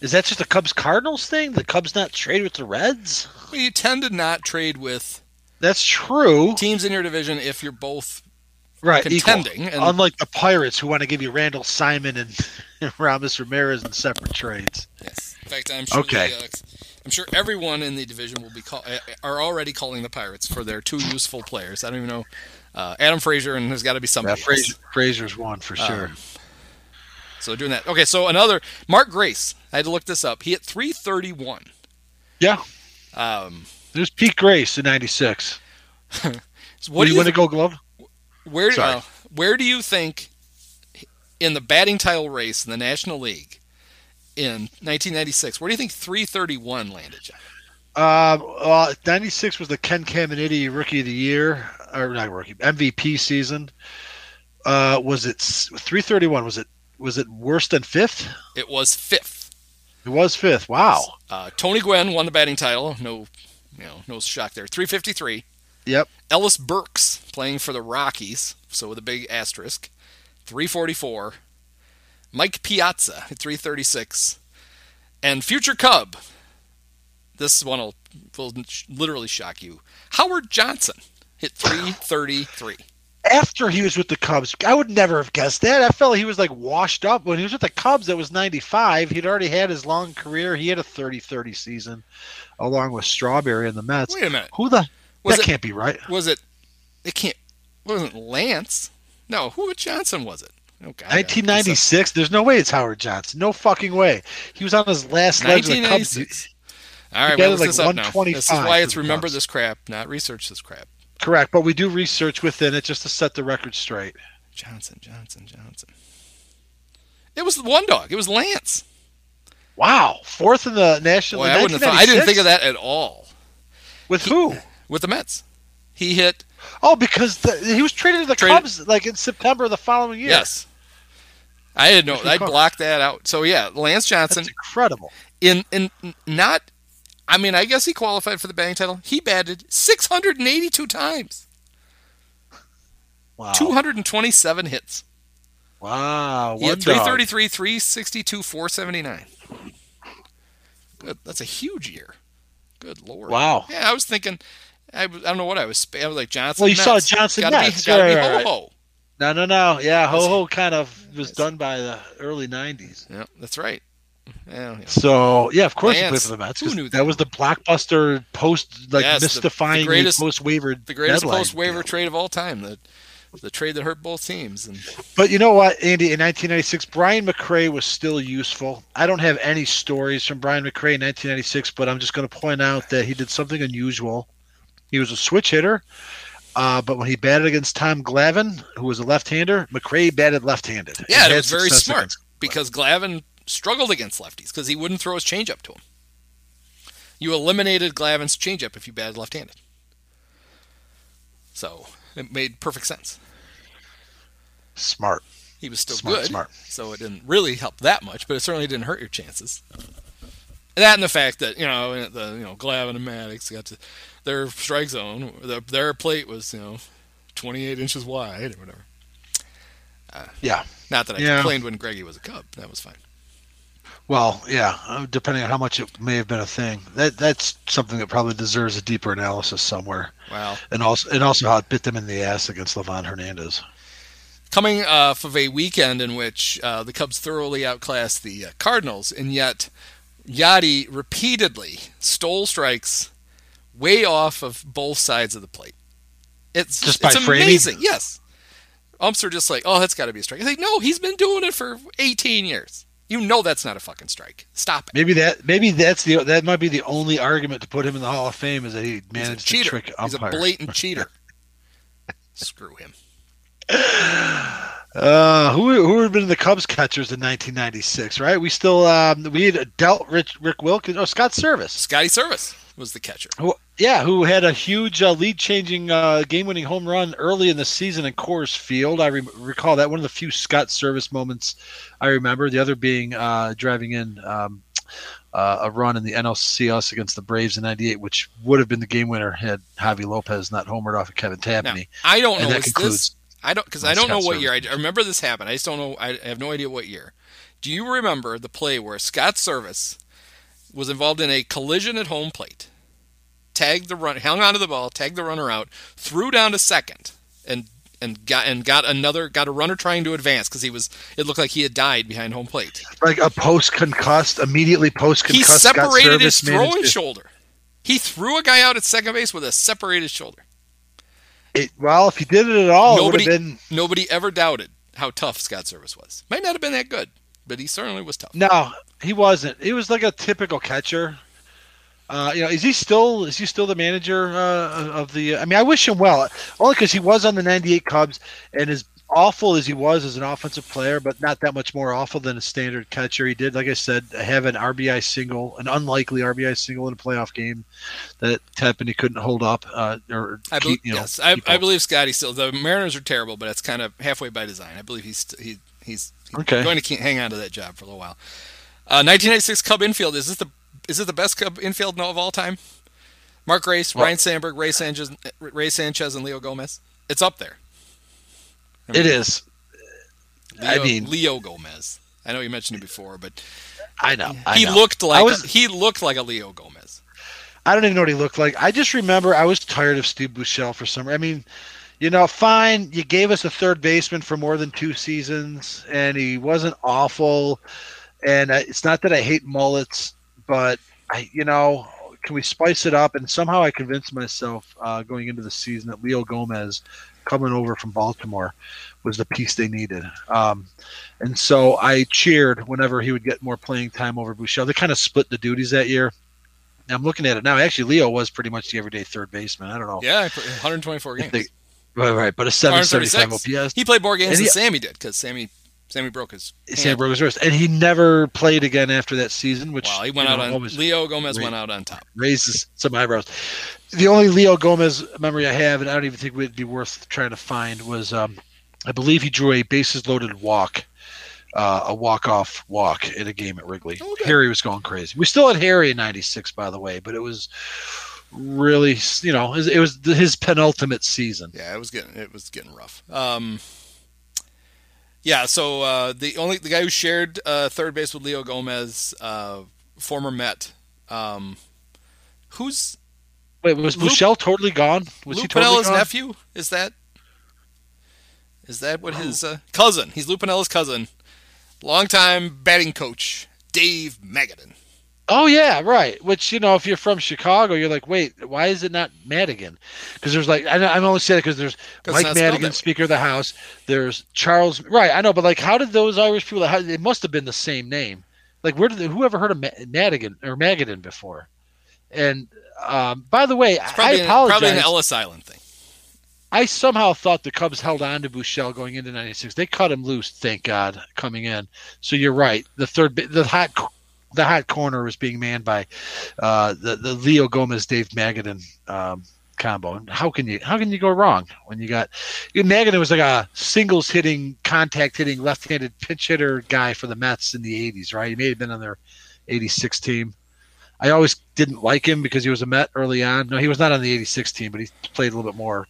Is that just a Cubs Cardinals thing? The Cubs not trade with the Reds? Well, you tend to not trade with That's true. teams in your division if you're both Right. contending, and- Unlike the Pirates, who want to give you Randall Simon and *laughs* Aramis Ramirez in separate trades. Yes. In fact, I'm sure. Okay. The, uh, I'm sure everyone in the division will be call, uh, are already calling the Pirates for their two useful players. I don't even know uh, Adam Frazier, and there's got to be Yeah, somebody. Frazier, Frazier's one for sure. Um, So doing that. Okay, so another Mark Grace. I had to look this up. He hit 331. yeah. Um, There's Pete Grace in '96. *laughs* so What do you win a Gold Glove? where uh, where do you think in the batting title race in the National League in 1996? Where do you think 331 landed, John? Uh, well, '96 was the Ken Caminiti Rookie of the Year, or not rookie MVP season. Uh, was it 331? Was it was it worse than fifth? It was fifth. It was fifth. Wow. Uh, Tony Gwynn won the batting title. No, you know, no shock there. 353. Yep. Ellis Burks playing for the Rockies, so with a big asterisk. 344. Mike Piazza at 336. And future Cub. This one will, will literally shock you. Howard Johnson hit 333. After he was with the Cubs, I would never have guessed that. I felt he was like washed up when he was with the Cubs. That was '95. He'd already had his long career. He had a 30-30 season, along with Strawberry and the Mets. Wait a minute. Who the? Was that it- can't be right. Was it? It can't. Wasn't Lance? No. Who Johnson was it? Oh, God, I gotta look this up. 1996. There's no way it's Howard Johnson. No fucking way. He was on his last leg of the Cubs. 1996. All right, well, like this up now. This is 125 why it's remember this crap, not research this crap. Correct, but we do research within it just to set the record straight. Johnson, Johnson, Johnson. It was one dog. It was Lance. Wow, fourth in the national. Boy, I wouldn't have thought. I didn't think of that at all. With who? With the Mets, he hit. Oh, because the, he was traded to the Traded- Cubs like in September of the following year. Yes. I didn't know. I blocked that out. So yeah, Lance Johnson that's incredible. in in not. I mean, I guess he qualified for the batting title. He batted 682 times, Wow, 227 hits. wow, He had dog. 333, 362, 479. Good. That's a huge year. Good lord. Wow. Yeah, I was thinking. I, I don't know what I was. I was like Johnson. Well, you saw Johnson Gotta Mets. Be, gotta be right, right. ho ho. No, no, no. Yeah, Ho Ho kind of was done by the early '90s. Yeah, that's right. Yeah, yeah. So yeah, of course he played for the Mets. who knew that? that? was the blockbuster post, like Yes, mystifying post waiver. The greatest post waiver trade of all time. The the trade that hurt both teams. And But you know what, Andy? In 1996, Brian McRae was still useful. I don't have any stories from Brian McRae in 1996, but I'm just going to point out that he did something unusual. He was a switch hitter, uh, but when he batted against Tom Glavine, who was a left-hander, McRae batted left-handed. yeah, it was very smart because Glavine struggled against lefties because he wouldn't throw his changeup to him. You eliminated Glavine's changeup if you batted left-handed. So it made perfect sense. Smart. He was still Smart, good, smart. so it didn't really help that much, but it certainly didn't hurt your chances. That and the fact that you know the you know Glavine and Maddux got to their strike zone, the, their plate was you know 28 inches wide or whatever. Yeah. Not that I Yeah. complained when Greggy was a Cub. That was fine. Well, yeah. uh, Depending on how much it may have been a thing, that that's something that probably deserves a deeper analysis somewhere, Wow. and also and also how it bit them in the ass against Livan Hernandez. Coming off of a weekend in which uh, the Cubs thoroughly outclassed the uh, Cardinals, and yet Yadi repeatedly stole strikes way off of both sides of the plate. It's Just it's framing? amazing. Yes. Umps are just like, oh, that's got to be a strike. I think, no, he's been doing it for 18 years. You know that's not a fucking strike. Stop it. Maybe that maybe that's the that might be the only argument to put him in the Hall of Fame is that he managed to trick He's a blatant *laughs* cheater. Screw him. *sighs* Uh, who who had been the Cubs catchers in 1996? Right, we still um, we had dealt Rich Rick Wilkins. Oh, Scott Servais. Scotty Servais was the catcher. Who, yeah, who had a huge uh, lead-changing, uh, game-winning home run early in the season in Coors Field. I re- recall that one of the few Scott Servais moments I remember. The other being uh, driving in um, uh, a run in the NLCS against the Braves in '98, which would have been the game winner had Javy Lopez not homered off of Kevin Now, Tapani. I don't know. that concludes this? I don't because I don't know Scott what year. I, I remember this happened. I just don't know. I have no idea what year. Do you remember the play where Scott Servais was involved in a collision at home plate? Tagged the run, hung onto the ball, tagged the runner out, threw down to second, and and got and got another got a runner trying to advance because he was. It looked like he had died behind home plate. Like a post-concussed, immediately post-concussed. Scott separated his Servais managed throwing shoulder. He threw a guy out at second base with a separated shoulder. It, well, if he did it at all, Nobody- it would have been Nobody ever doubted how tough Scott Servais was. Might not have been that good, but he certainly was tough. No, he wasn't. He was like a typical catcher. Uh, you know, is he still is he still the manager uh, of the? I mean, I wish him well, only because he was on the '98 Cubs, and as awful as he was as an offensive player, but not that much more awful than a standard catcher. He did, like I said, have an RBI single, an unlikely RBI single in a playoff game that Tapani couldn't hold up. Uh, or I keep, believe, you know, yes, I, I believe Scotty still. The Mariners are terrible, but it's kind of halfway by design. I believe he's he, he's Okay. going to hang on to that job for a little while. Uh, 1996 Cub infield is this the is it the best Cub infield of all time? Mark Grace, Well- Ryne Sandberg, Rey Sanchez, Rey Sanchez, and Leo Gomez. It's up there. I mean, It is. I Leo- mean- Leo Gomez. I know you mentioned it before, but I know. I he know. looked like I was, he looked like a Leo Gomez. I don't even know what he looked like. I just remember I was tired of Steve Buechele for some. I mean, you know, fine. You gave us a third baseman for more than two seasons, and he wasn't awful. And uh, it's not that I hate mullets, but I, you know, can we spice it up? And somehow I convinced myself uh, going into the season that Leo Gomez, coming over from Baltimore, was the piece they needed. Um, and so I cheered whenever he would get more playing time over Buechele. They kind of split the duties that year. I'm looking at it now. Actually, Leo was pretty much the everyday third baseman. I don't know. Yeah, 124 games. They- Right, right. But a 775 OPS. He played more games And than Sammy did because Sammy Sammy broke his. Hand. broke his wrist, and he never played again after that season. Which Wow, he went out know, on Leo Gomez Wait. went out on top. raises some eyebrows. The only Leo Gomez memory I have, and I don't even think it would be worth trying to find, was um, I believe he drew a bases loaded walk, uh, a walk off walk in a game at Wrigley. Oh, good. Harry was going crazy. We still had Harry in '96, by the way, but it was really, you know, it was, it was his penultimate season. Yeah, it was getting it was getting rough. Um, yeah, so uh, the only the guy who shared uh, third base with Leo Gomez, uh, former Met, um, who's Wait, was Buechele totally gone? Was Lou he totally Piniella's gone? nephew? Is that is that what his uh, cousin? He's Lou Piniella's cousin, longtime batting coach Dave Magadan. Oh yeah, right. Which you know, if you're from Chicago, you're like, wait, why is it not Madigan? Because there's like, I, I'm only saying it because there's Mike Madigan. Speaker of the House. There's Charles. Right, I know, but like, how did those Irish people? How, it must have been the same name. Like, where did they, who ever heard of Madigan or Magadan before? And um, by the way, I probably, an, apologize. probably an Ellis Island thing. I somehow thought the Cubs held on to Buechele going into '96. They cut him loose, thank God, coming in. So you're right. The third, the hot, the hot corner was being manned by uh, the the Leo Gomez, Dave Magadan um, combo. And how can you how can you go wrong when you got Magadan was like a singles hitting, contact hitting, left handed pinch hitter guy for the Mets in the '80s, right? He may have been on their '86 team. I always didn't like him because he was a Met early on. No, he was not on the '86 team, but he played a little bit more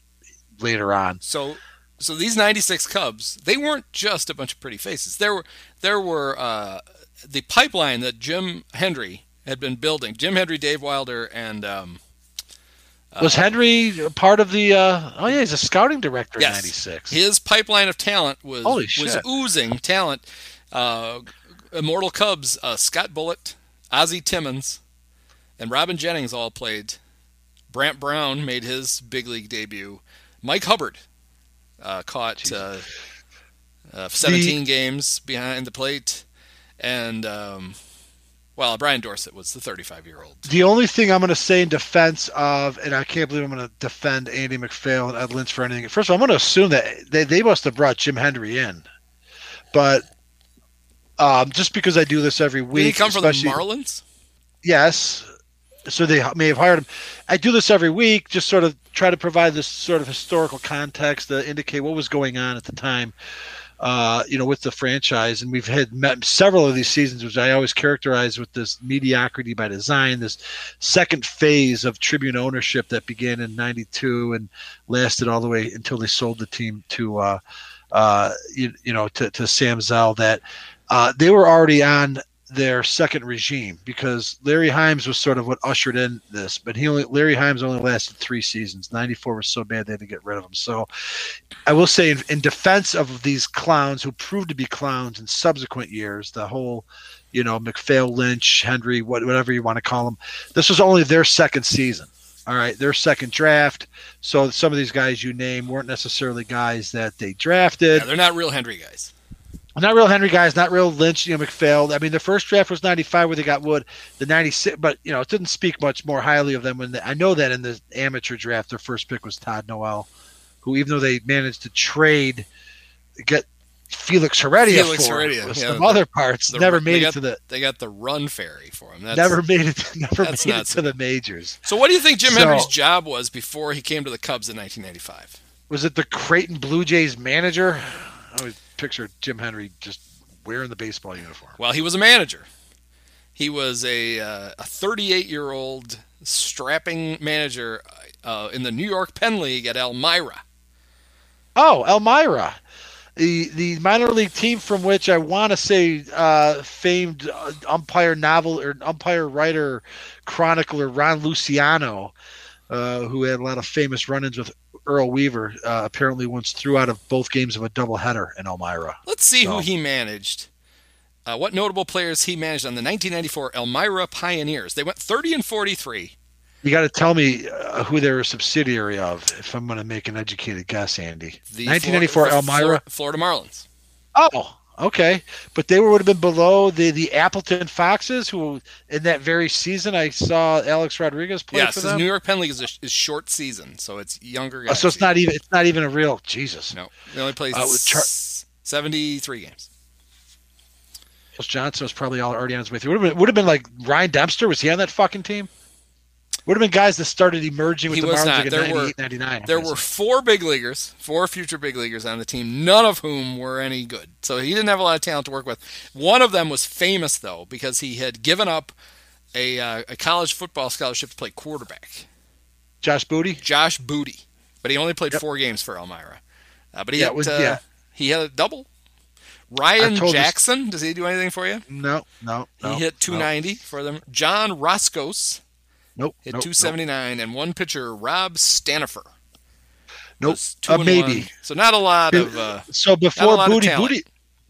later on. So so these 96 Cubs, they weren't just a bunch of pretty faces. There were there were uh, the pipeline that Jim Hendry had been building. Jim Hendry, Dave Wilder, and um, was Hendry part of the? Uh, oh yeah, he's a scouting director yes, in '96. His pipeline of talent was was oozing talent. Uh, Immortal Cubs, uh, Scott Bullett, Ozzie Timmons, and Robin Jennings all played. Brant Brown made his big league debut. Mike Hubbard uh, caught uh, uh, 17 The- games behind the plate, and um, well, Brian Dorsett was the 35 year old. The only thing I'm going to say in defense of, and I can't believe I'm going to defend Andy MacPhail and Ed Lynch for anything. First of all, I'm going to assume that they, they must have brought Jim Hendry in, but um, just because I do this every Did week, he come from the Marlins? Yes. So they may have hired him. I do this every week, just sort of try to provide this sort of historical context to indicate what was going on at the time, uh, you know, with the franchise. And we've had several of these seasons, which I always characterize with this mediocrity by design, this second phase of Tribune ownership that began in '92 and lasted all the way until they sold the team to, uh, uh, you, you know, to, to Sam Zell. That uh, they were already on their second regime because Larry Himes was sort of what ushered in this, but he only Larry Himes only lasted three seasons. Ninety four was so bad they had to get rid of him. So I will say in, in defense of these clowns who proved to be clowns in subsequent years, the whole you know MacPhail, Lynch, Hendry, what, whatever you want to call them, this was only their second season. All right, their second draft. So some of these guys you name weren't necessarily guys that they drafted. Yeah, they're not real Hendry guys. Not real Hendry guys, not real Lynch, you know, MacPhail. I mean, the first draft was 95 where they got Wood, the 96, but, you know, it didn't speak much more highly of them. When I know that in the amateur draft, their first pick was Todd Noel, who, even though they managed to trade, get Felix Heredia Felix for Heredia, yeah, some the- other parts, The- never made got- it to the. They got the run fairy for him. That's, Never made it. *laughs* Never that's made it to the majors. So, what do you think Jim So- Hendry's job was before he came to the Cubs in 1995? Was it the Creighton Blue Jays manager? I always picture Jim Hendry just wearing the baseball uniform. Well, he was a manager. He was a uh, a 38 year old strapping manager uh, in the New York Penn League at Elmira. Oh, Elmira, the the minor league team from which I want to say uh, famed uh, umpire novel or umpire writer chronicler Ron Luciano, uh, who had a lot of famous run-ins with Earl Weaver, uh, apparently once threw out of both games of a doubleheader in Elmira. Let's see So- who he managed. Uh, what notable players he managed on the 1994 Elmira Pioneers? They went 30 and 43. You got to tell me uh, who they're a subsidiary of if I'm going to make an educated guess, Andy. The 1994 Flor- Elmira. Flor- Florida Marlins. Oh, okay. But they would have been below the the Appleton Foxes, who in that very season I saw Alex Rodriguez play yes, for them. New York Penn League is a is short season, so it's younger Oh, guys. so it's not even it's not even a real Jesus. No, they only played Uh, Char- 73 games. Charles Johnson was probably all already on his way through. Would have been would have been like Ryan Dempster. Was he on that fucking team? Would have been guys that started emerging with He the Marlins not. like in There were- 99. There were four big leaguers, four future big leaguers on the team, none of whom were any good. So he didn't have a lot of talent to work with. One of them was famous though because he had given up a, uh, a college football scholarship to play quarterback, Josh Booty. Josh Booty, but he only played Yep. four games for Elmira. Uh, but he Yeah, had was- uh, yeah. he had a double. Ryan told this- Jackson, does he do anything for you? No, no, He no, hit no. 290 for them. John Roskos Nope. hit nope, 279, and one pitcher, Rob Stanifer. Nope. Uh, maybe. one. So not a lot of. Uh, So before Booty. Booty,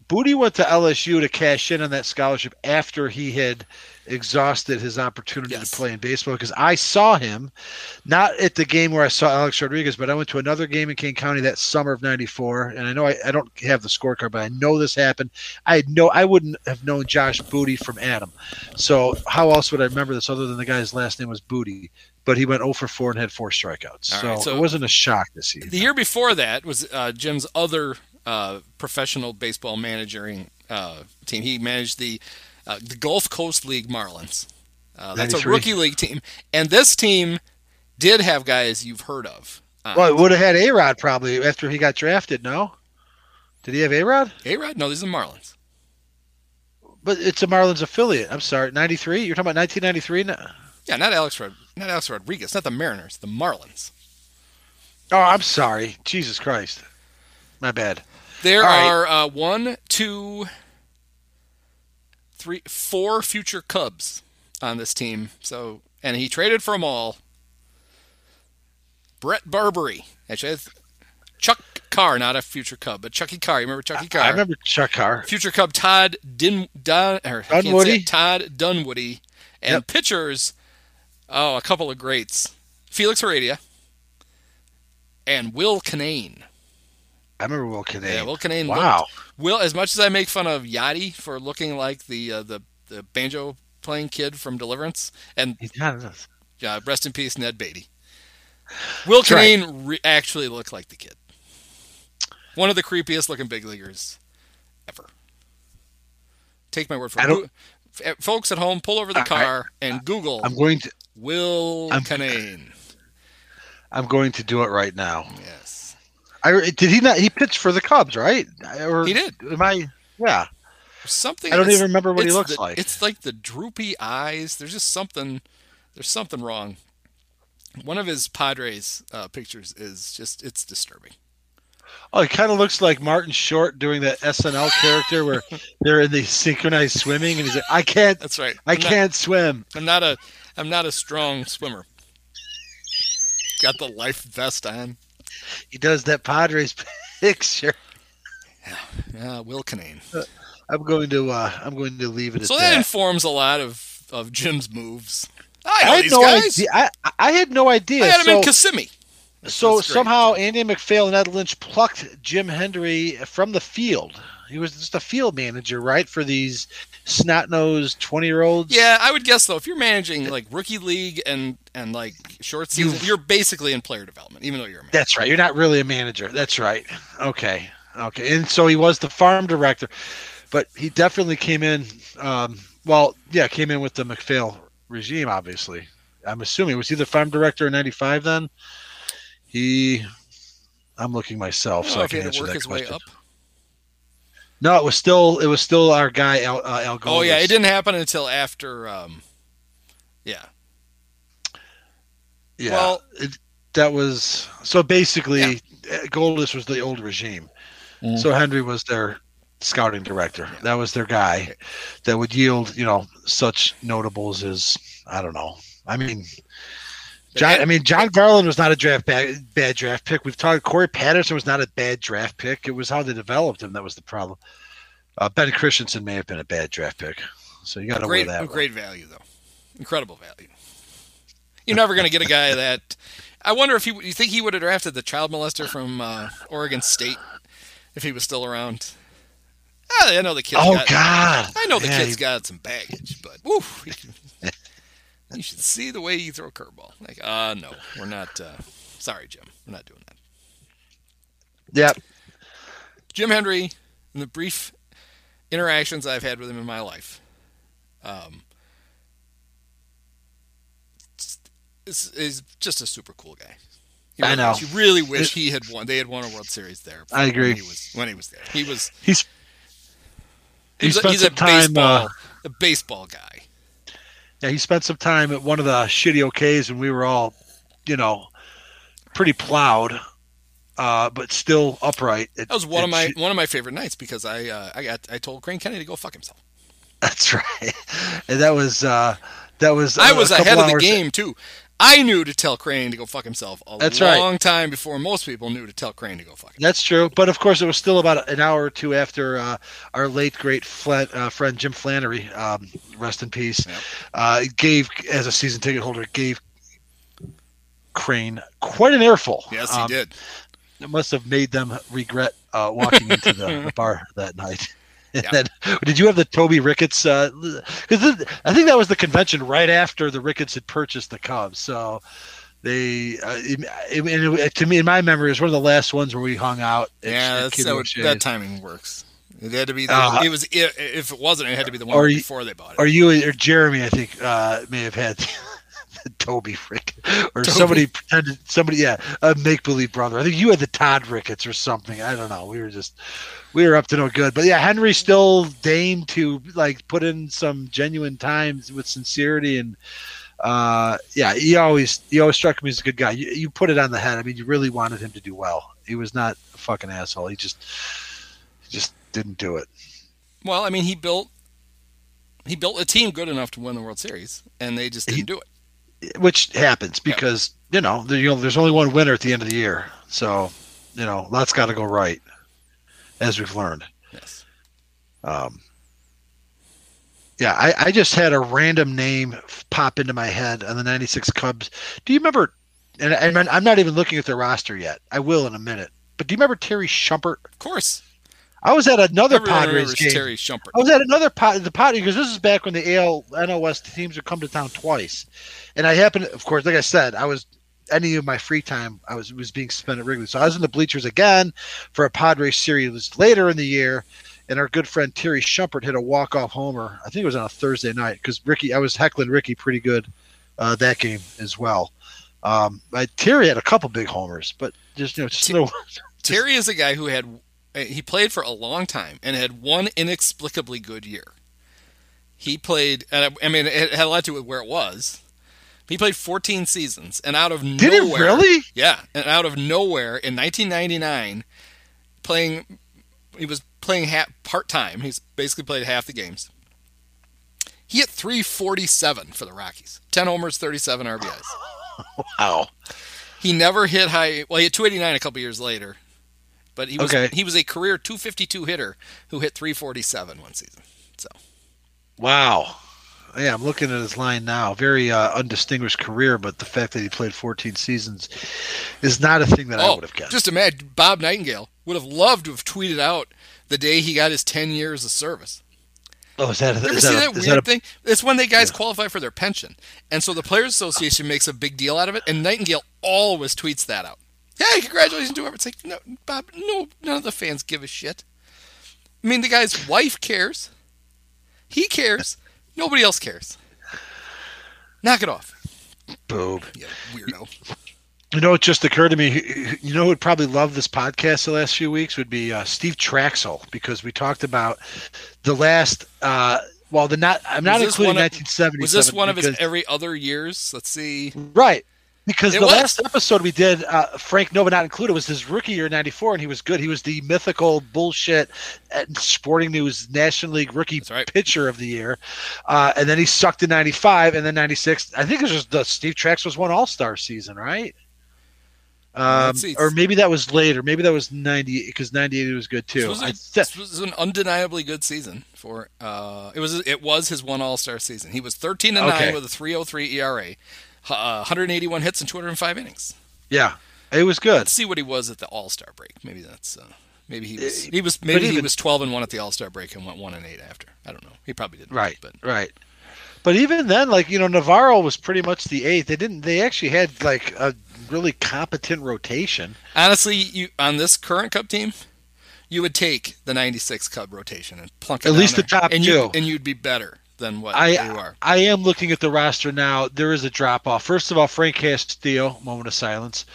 Booty went to LSU to cash in on that scholarship after he had exhausted his opportunity Yes. to play in baseball. Because I saw him, not at the game where I saw Alex Rodriguez, but I went to another game in Kane County that summer of '94, and I know I, I don't have the scorecard, but I know this happened. I had no, I wouldn't have known Josh Booty from Adam. So how else would I remember this other than the guy's last name was Booty? But he went 0 for 4 and had four strikeouts. So, right, so- it wasn't a shock this season. the year before that was uh, Jim's other uh, professional baseball managing uh, team. He managed the uh, the Gulf Coast League Marlins. Uh, that's a rookie league team, and this team did have guys you've heard of. Uh, Well, it would have had A Rod probably after he got drafted. No, did he have A Rod? A Rod? No, these are Marlins. But it's a Marlins affiliate. I'm sorry, '93. You're talking about 1993. No. Yeah, not Alex Rod, not Alex Rodriguez, not the Mariners, the Marlins. Oh, I'm sorry. Jesus Christ, my bad. There All right. are uh, one, two, three, four future Cubs on this team. So, and he traded for them all. Bret Barberie, actually, Chuck Carr, not a future Cub, but Chucky Carr. You remember Chucky Carr? I remember Chuck Carr. Future Cub Todd Din Dun, or I can't say Dunwoody? it, Todd Dunwoody, and Yep. pitchers. Oh, a couple of greats: Felix Heredia and Will Cunnane. I remember Will Cunnane. Yeah, Will Cunnane. Wow. looked- Will, as much as I make fun of Yadi for looking like the uh, the the banjo playing kid from Deliverance, and He does. uh, rest in peace, Ned Beatty. Will That's right. Re- actually looked like the kid. One of the creepiest looking big leaguers ever. Take my word for it. f- Folks at home, pull over the I- car and Google I'm going to. Will Cunnane. I'm going to do it right now. Yes, I did he not? He pitched for the Cubs, right? Or he did. Am I? Yeah. Something. I don't even remember what he looks the- like. It's like the droopy eyes. There's just something. There's something wrong. One of his Padres uh, pictures is just it's disturbing. Oh, he kind of looks like Martin Short doing that SNL character where *laughs* they're in the synchronized swimming, and he's like, "I can't, That's right. I I'm not- can't swim." I'm not a I'm not a strong swimmer. Got the life vest on. He does that Padres *laughs* picture. Yeah, Will Cunnane. I'm going to, uh, I'm going to leave it at So that that. informs a lot of of Jim's moves. I I had these no guys. idea. I, I had no idea. I had him so, in Kissimmee. so somehow Andy MacPhail and Ed Lynch plucked Jim Hendry from the field. He was just a field manager, right, for these snot-nosed twenty-year-olds. Yeah, I would guess though, if you're managing like rookie league and and like short season, You've- you're basically in player development, even though you're a manager. That's right. You're not really a manager. That's right. Okay. Okay. And so he was the farm director, but he definitely came in. Um, well, yeah, came in with the MacPhail regime. Obviously, I'm assuming was he the farm director in '95? Then he. I'm looking myself, so don't I can answer that question. up. No, it was still it was still our guy Al, uh, Al Oh yeah, it didn't happen until after. Um, yeah, Yeah. Well- it, that was so basically uh Goldis was the old regime. Mhm. So Hendry was their scouting director. That was their guy that would yield, you know, such notables as I don't know. I mean, John. I mean, Jon Garland was not a draft bad, bad draft pick. We've talked. Corey Patterson was not a bad draft pick. It was how they developed him that was the problem. Uh, ben Christensen may have been a bad draft pick. So you got to weigh that. great value though, incredible value. You're never going to get a guy that. I wonder if he. You think he would have drafted the child molester from uh, Oregon State if he was still around? Ah, I know the kid's Oh got. God! I know the Yeah, kid's he- got some baggage, but woo, *laughs* you should see the way you throw a curveball. Like, uh no, we're not. Uh, sorry, Jim, we're not doing that. Yep. Jim Hendry, in the brief interactions I've had with him in my life, um, is, is just a super cool guy. You I really- know. You really wish he had won. They had won a World Series there. I agree. When he was, when he was there, he was. He's he He's, a, he's a time. baseball, uh, a baseball guy. Yeah, he spent some time at one of the shitty OKs, and we were all, you know, pretty plowed, uh, but still upright. It- That was one of my sh- one of my favorite nights because I uh, I got I told Crane Kennedy to go fuck himself. *laughs* That's right, and that was uh, that was. I a was ahead of the game too. I knew to tell Crane to go fuck himself a That's right. long time before most people knew to tell Crane to go fuck himself. That's true, but of course, it was still about an hour or two after uh, our late great Flan- uh, friend Jim Flannery, um, rest in peace, Yep. uh, gave as a season ticket holder gave Crane quite an earful. Yes, he Um, did. It must have made them regret uh, walking into the, the *laughs* bar that night. *laughs* Yeah. then, did you have the Toby Ricketts? Because I think that was the convention right after the Ricketts had purchased the Cubs. So they, uh, it, it- it- to me, in my memory, it was one of the last ones where we hung out. at- Yeah, at that, timing works. It had to be. The, Uh, it was if it wasn't, it had to be the one or before they bought it. Or you or Jeremy, I think, uh, may have had *laughs* Toby Rick or Toby. somebody pretended somebody, yeah, a make believe brother. I think you had the Todd Ricketts or something. I don't know. We were just we were up to no good. But yeah, Hendry still deigned to like put in some genuine times with sincerity and uh yeah he always he always struck me as a good guy you, you put it on the head i mean you really wanted him to do well he was not a fucking asshole he just he just didn't do it Well, I mean, he built he built a team good enough to win the World Series, and they just didn't He- do it. Which happens because you know, you know there's only one winner at the end of the year. So you know lots got to go right as we've learned. Yes. um yeah I, I just had a random name pop into my head on the 96 cubs. Do you remember and, and i'm not even looking at their roster yet. I will in a minute. But do you remember terry shumpert? Of course. I was at another Everyone padres game Terry Shumpert. I was at another pot, the pot because this is back when the AL NOS teams would come to town twice, and I happened, of course, like I said, I was any of my free time I was was being spent at Wrigley, so I was in the bleachers again for a Padres series. Later in the year, and our good friend Terry Shumpert hit a walk off homer. I think it was on a Thursday night because Rickey, I was heckling Rickey pretty good uh, that game as well. Um, Terry had a couple big homers, but just you know, just no. *laughs* Terry is a guy who had Uh, he played for a long time and had one inexplicably good year. He played, and I, I mean, it had a lot to do with where it was. He played 14 seasons, and out of Did he nowhere, really? Yeah, and out of nowhere in 1999, playing, he was playing part time. He's basically played half the games. He hit 347 for the Rockies, 10 homers, 37 RBIs. *laughs* Wow. He never hit high. Well, he hit 289 a couple years later, but he was Okay. he was a career 252 hitter who hit 347 one season. So Wow. Yeah, I'm looking at his line now. Very uh, undistinguished career, but the fact that he played 14 seasons is not a thing that I oh, would have guessed. just imagine Bob Nightingale would have loved to have tweeted out the day he got his 10 years of service. oh, is that, ever is that, that, a, is that a, thing? It's when they guys qualify for their pension, and so the Players Association makes a big deal out of it, and Nightingale always tweets that out. Hey, congratulations to whoever. It's like, no, Bob, no, none of the fans give a shit. I mean, the guy's wife cares. He cares. Nobody else cares. Knock it off, boob? you weirdo. You know, it just occurred to me. You know, who would probably love this podcast the last few weeks would be uh, Steve Trachsel because we talked about the last. Uh, well, the not. I'm not Was this including one of- 1977. Was this one of his every other years? Let's see. Right. Because It the was. last episode we did, uh, Frank Nova not included, was his rookie year '94, and he was good. He was the mythical bullshit at Sporting News National League Rookie right. Pitcher of the Year. Uh, and then he sucked in '95, and then '96. I think it was just the Steve Trachsel's one All Star season, right? Um, or maybe that was later. Maybe that was '98 because '98 was good too. This was, a- this was an undeniably good season for. Uh, it was it was his one All Star season. He was 13 and Okay. nine with a 3.03 ERA, uh, 181 hits and 205 innings. yeah, it was good. Let's see what he was at the All Star break. Maybe that's uh, maybe he was Uh, he was maybe he was 12 and one at the All Star break and went one and eight after. I don't know. He probably didn't. Right, but right. But even then, like you know, Navarro was pretty much the eighth. They didn't. They actually had like a really competent rotation. honestly, you on this current Cub team. You would take the '96 Cub rotation and plunk it At least the there, top and two. You, and you'd be better than what I you are. I am looking at the roster now. There is a drop off. First of all, Frank Castillo, moment of silence.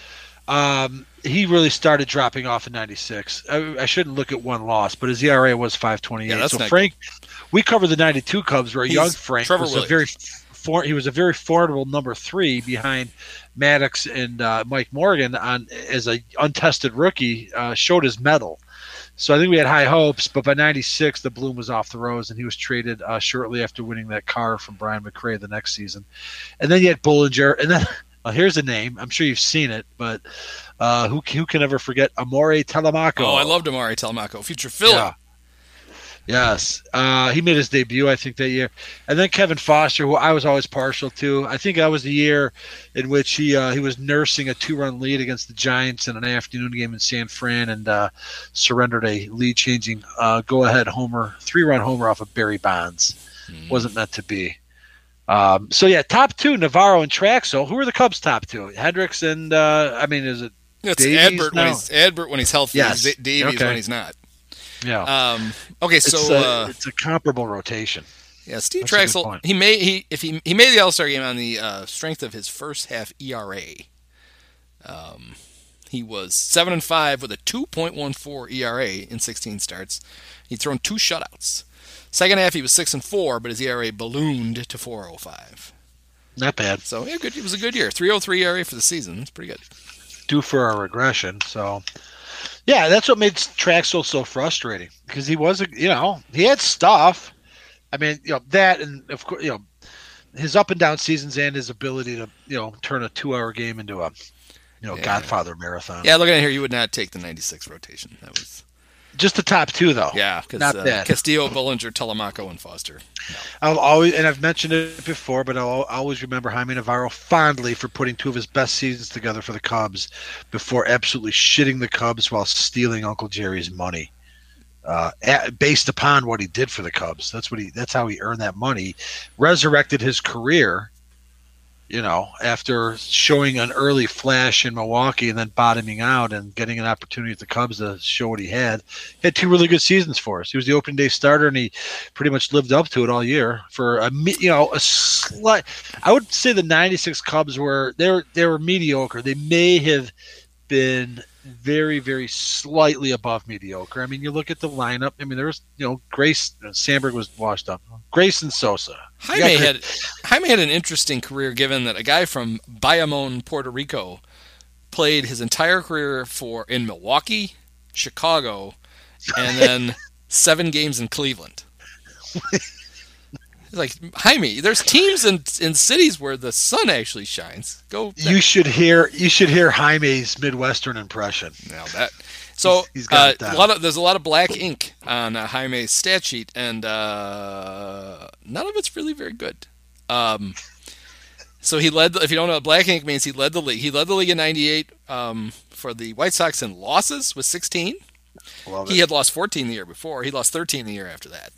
Um, he really started dropping off in '96. I, I shouldn't look at one loss, but his ERA was 5.28. Yeah, so Frank, we covered the '92 Cubs, where He's young Frank Trevor was Williams. a very for, he was a very formidable number three behind Maddux and uh, Mike Morgan on as a untested rookie. Uh, showed his mettle. So I think we had high hopes, but by '96 the bloom was off the rose, and he was traded uh, shortly after winning that car from Brian McRae the next season. And then you had Bullinger, and then *laughs* well, here's a name I'm sure you've seen it, but uh, who who can ever forget Amaury Telemaco? Oh, I loved Amaury Telemaco, future Philly. Yeah. Yes, uh, he made his debut, I think, that year, and then Kevin Foster, who I was always partial to. I think that was the year in which he uh, he was nursing a two-run lead against the Giants in an afternoon game in San Fran, and uh, surrendered a lead-changing uh, go-ahead homer, three-run homer off of Barry Bonds. Wasn't meant to be. Um, so yeah, top two, Navarro and Trachsel. Who are the Cubs' top two? Hendricks and uh, I mean, is it It's Davies Adbert now? when he's Adbert when he's healthy. Yes. Davies Okay. when he's not. Yeah. Um, okay, it's, so a, uh, it's a comparable rotation. yeah, Steve that's Trachsel he made he if he he made the All Star game on the uh, strength of his first half ERA. Um, he was seven and five with a 2.14 ERA in 16 starts. He'd thrown two shutouts. Second half he was six and four, but his ERA ballooned to 4.05. Not bad. So yeah, good. It was a good year. 3.03 ERA for the season. That's pretty good. Due for a regression. So, yeah, that's what made Trachsel so frustrating because he was, a, you know, he had stuff. I mean, you know, that and of course, you know, his up and down seasons and his ability to, you know, turn a two-hour game into a, you know, Yeah. Godfather marathon. Yeah, looking at here, you would not take the 96 rotation. That was Just the top two, though. yeah, Not uh, bad. Castillo, Bullinger, Telemaco, and Foster. *laughs* I'll always, and I've mentioned it before, but I'll always remember Jaime Navarro fondly for putting two of his best seasons together for the Cubs before absolutely shitting the Cubs while stealing Uncle Jerry's money. Uh, a- based upon what he did for the Cubs, that's what he. That's how he earned that money. Resurrected his career, you know, after showing an early flash in Milwaukee and then bottoming out and getting an opportunity at the Cubs to show what he had. He had two really good seasons for us. He was the opening day starter, and he pretty much lived up to it all year for a you know a slight. I would say the '96 Cubs were they were they were mediocre. They may have been very very slightly above mediocre. I mean, you look at the lineup. I mean, there was you know Grace uh, Sandberg was washed up. Grace and Sosa. Jaime got had Jaime had an interesting career, given that a guy from Bayamon, Puerto Rico, played his entire career for in Milwaukee, Chicago, and then *laughs* seven games in Cleveland. *laughs* Like Jaime, there's teams in in cities where the sun actually shines. Go You should hear you should hear Jaime's Midwestern impression. now that. So He's- he's uh, a lot of there's a lot of black ink on uh, Jaime's stat sheet, and uh, none of it's really very good. Um, so he led. If you don't know what black ink means, he led the league. He led the league in '98 um, for the White Sox in losses with 16. Love He had lost 14 the year before. He lost 13 the year after that.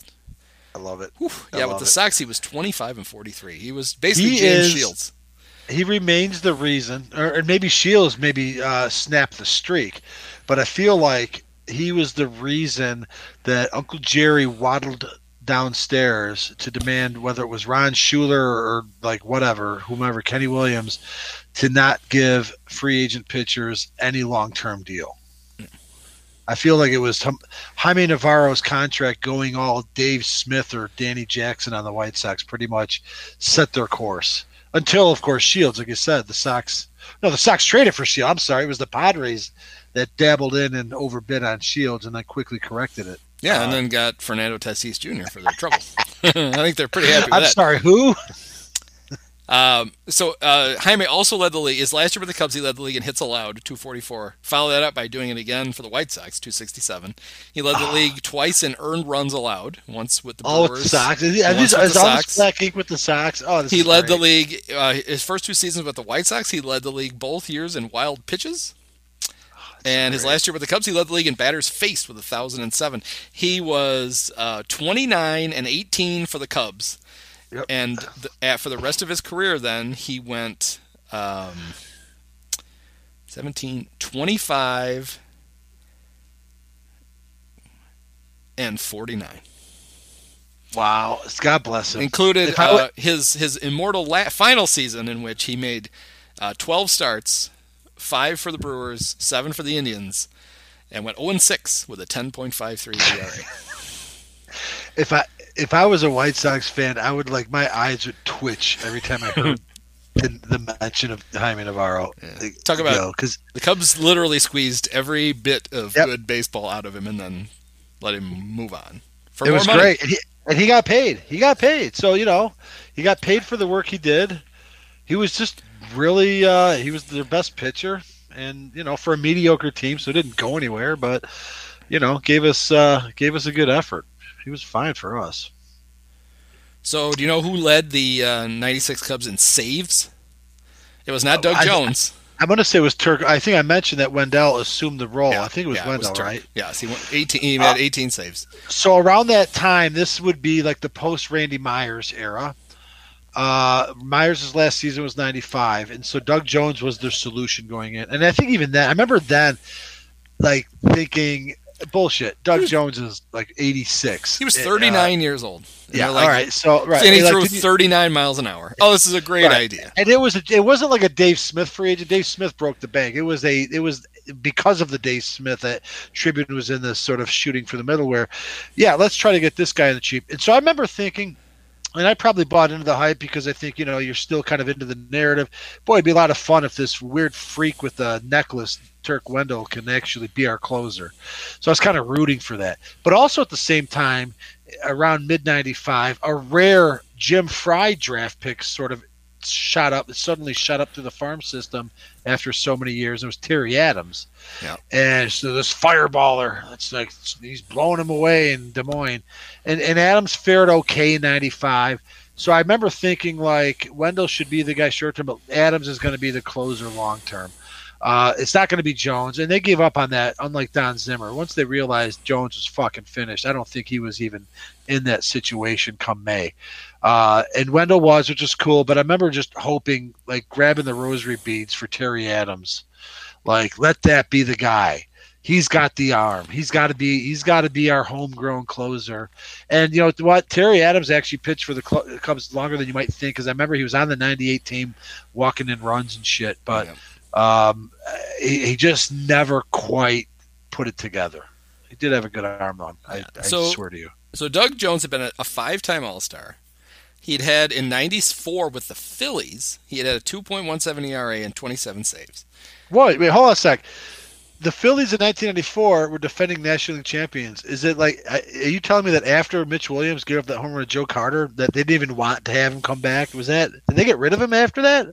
I love it. Whew. I Yeah, with the it. Sox, he was 25 and 43. He was basically He James is- Shields. he remains the reason, or, or maybe Shields maybe uh, snapped the streak, but I feel like he was the reason that Uncle Jerry waddled downstairs to demand whether it was Ron Schueler or like whatever, whomever, Kenny Williams, to not give free agent pitchers any long term deal. I feel like it was Hum- Jaime Navarro's contract going all Dave Smith or Danny Jackson on the White Sox pretty much set their course until, of course, Shields. Like you said, the Sox. No, the Sox traded for Shields. I'm sorry, it was the Padres that dabbled in and overbid on Shields, and then quickly corrected it. Yeah, and Uh, then got Fernando Tatis Jr. for their trouble. *laughs* I think they're pretty happy with I'm that. sorry, who? Um, so uh, Jaime also led the league. His last year with the Cubs, he led the league in hits allowed, 244. Followed that up by doing it again for the White Sox, 267. He led the league twice in earned runs allowed, once with the Oh, Brewers. with the Sox. Is, is, once is, with the Sox. black ink with the Sox? Oh, this He led the league uh, his first two seasons with the White Sox. He led the league both years in wild pitches. And his last year with the Cubs, he led the league in batters faced with 1,007. He was uh, 29 and 18 for the Cubs. Yep. And the, uh, for the rest of his career, then, he went um, 17, 25, and 49 Wow, God bless him. included uh, his his immortal la- final season in which he made uh, 12 starts, five for the Brewers, seven for the Indians, and went 0 6 with a 10.53 ERA. *laughs* if I if I was a White Sox fan, I would like my eyes would twitch every time I heard *laughs* the, the mention of Jaime Navarro. Yeah. Talk about- because the Cubs literally squeezed every bit of Yep. good baseball out of him and then let him move on. For it was money. great, and he, and he got paid. He got paid, so you know he got paid for the work he did. He was just really uh, he was their best pitcher, and you know for a mediocre team, so it didn't go anywhere. But you know gave us uh, gave us a good effort. He was fine for us. So, do you know who led the uh, 96 Cubs in saves? It was not Doug I- Jones. I'm gonna say it was Turk. I think I mentioned that Wendell assumed the role. I think it was yeah, Wendell, Turk. right? Yes, he went 18. He had 18 saves. so around that time, this would be like the post Randy Myers era. Uh, Myers' last season was 95, and so Doug Jones was their solution going in. And I think even then, I remember then, like thinking bullshit. Doug Jones is like 86. He was Uh, 39 years old. Yeah. like- all right. So right. And he like, threw you- 39 miles an hour. Oh, this is a great Right. idea. and it was a, it wasn't like a Dave Smith free agent. Dave Smith broke the bank. It was a it was because of the Dave Smith that Tribune was in this sort of shooting for the middle where, yeah, let's try to get this guy in the cheap. And so I remember thinking, and I probably bought into the hype because I think you know you're still kind of into the narrative. Boy, it'd be a lot of fun if this weird freak with the necklace, Turk Wendell, can actually be our closer. So I was kind of rooting for that. But also at the same time, around mid '95, a rare Jim Frey draft pick sort of shot up, suddenly shot up through the farm system after so many years. It was Terry Adams. Yeah. And so this fireballer, it's like he's blowing him away in Des Moines. And and Adams fared okay in '95. So I remember thinking like Wendell should be the guy short term, but Adams is going to be the closer long term. Uh, it's not going to be Jones, and they gave up on that. Unlike Don Zimmer, once they realized Jones was fucking finished, I don't think he was even in that situation come May. Uh, and Wendell was, which is cool. But I remember just hoping, like grabbing the rosary beads for Terry Adams, like let that be the guy. He's got the arm. He's got to be. He's got to be our homegrown closer. And you know what? Terry Adams actually pitched for the Cubs longer than you might think, because I remember he was on the '98 team, walking in runs and shit. But um, he, he just never quite put it together. He did have a good arm on. I, I So- swear to you. So Doug Jones had been a, five-time All-Star. He'd had in '94 with the Phillies. He had had a 2.17 ERA and 27 saves. Wait, wait, hold on a sec. The Phillies in 1994 were defending National League champions. Is it like? Are you telling me that after Mitch Williams gave up that home run to Joe Carter, that they didn't even want to have him come back? Was that? Did they get rid of him after that?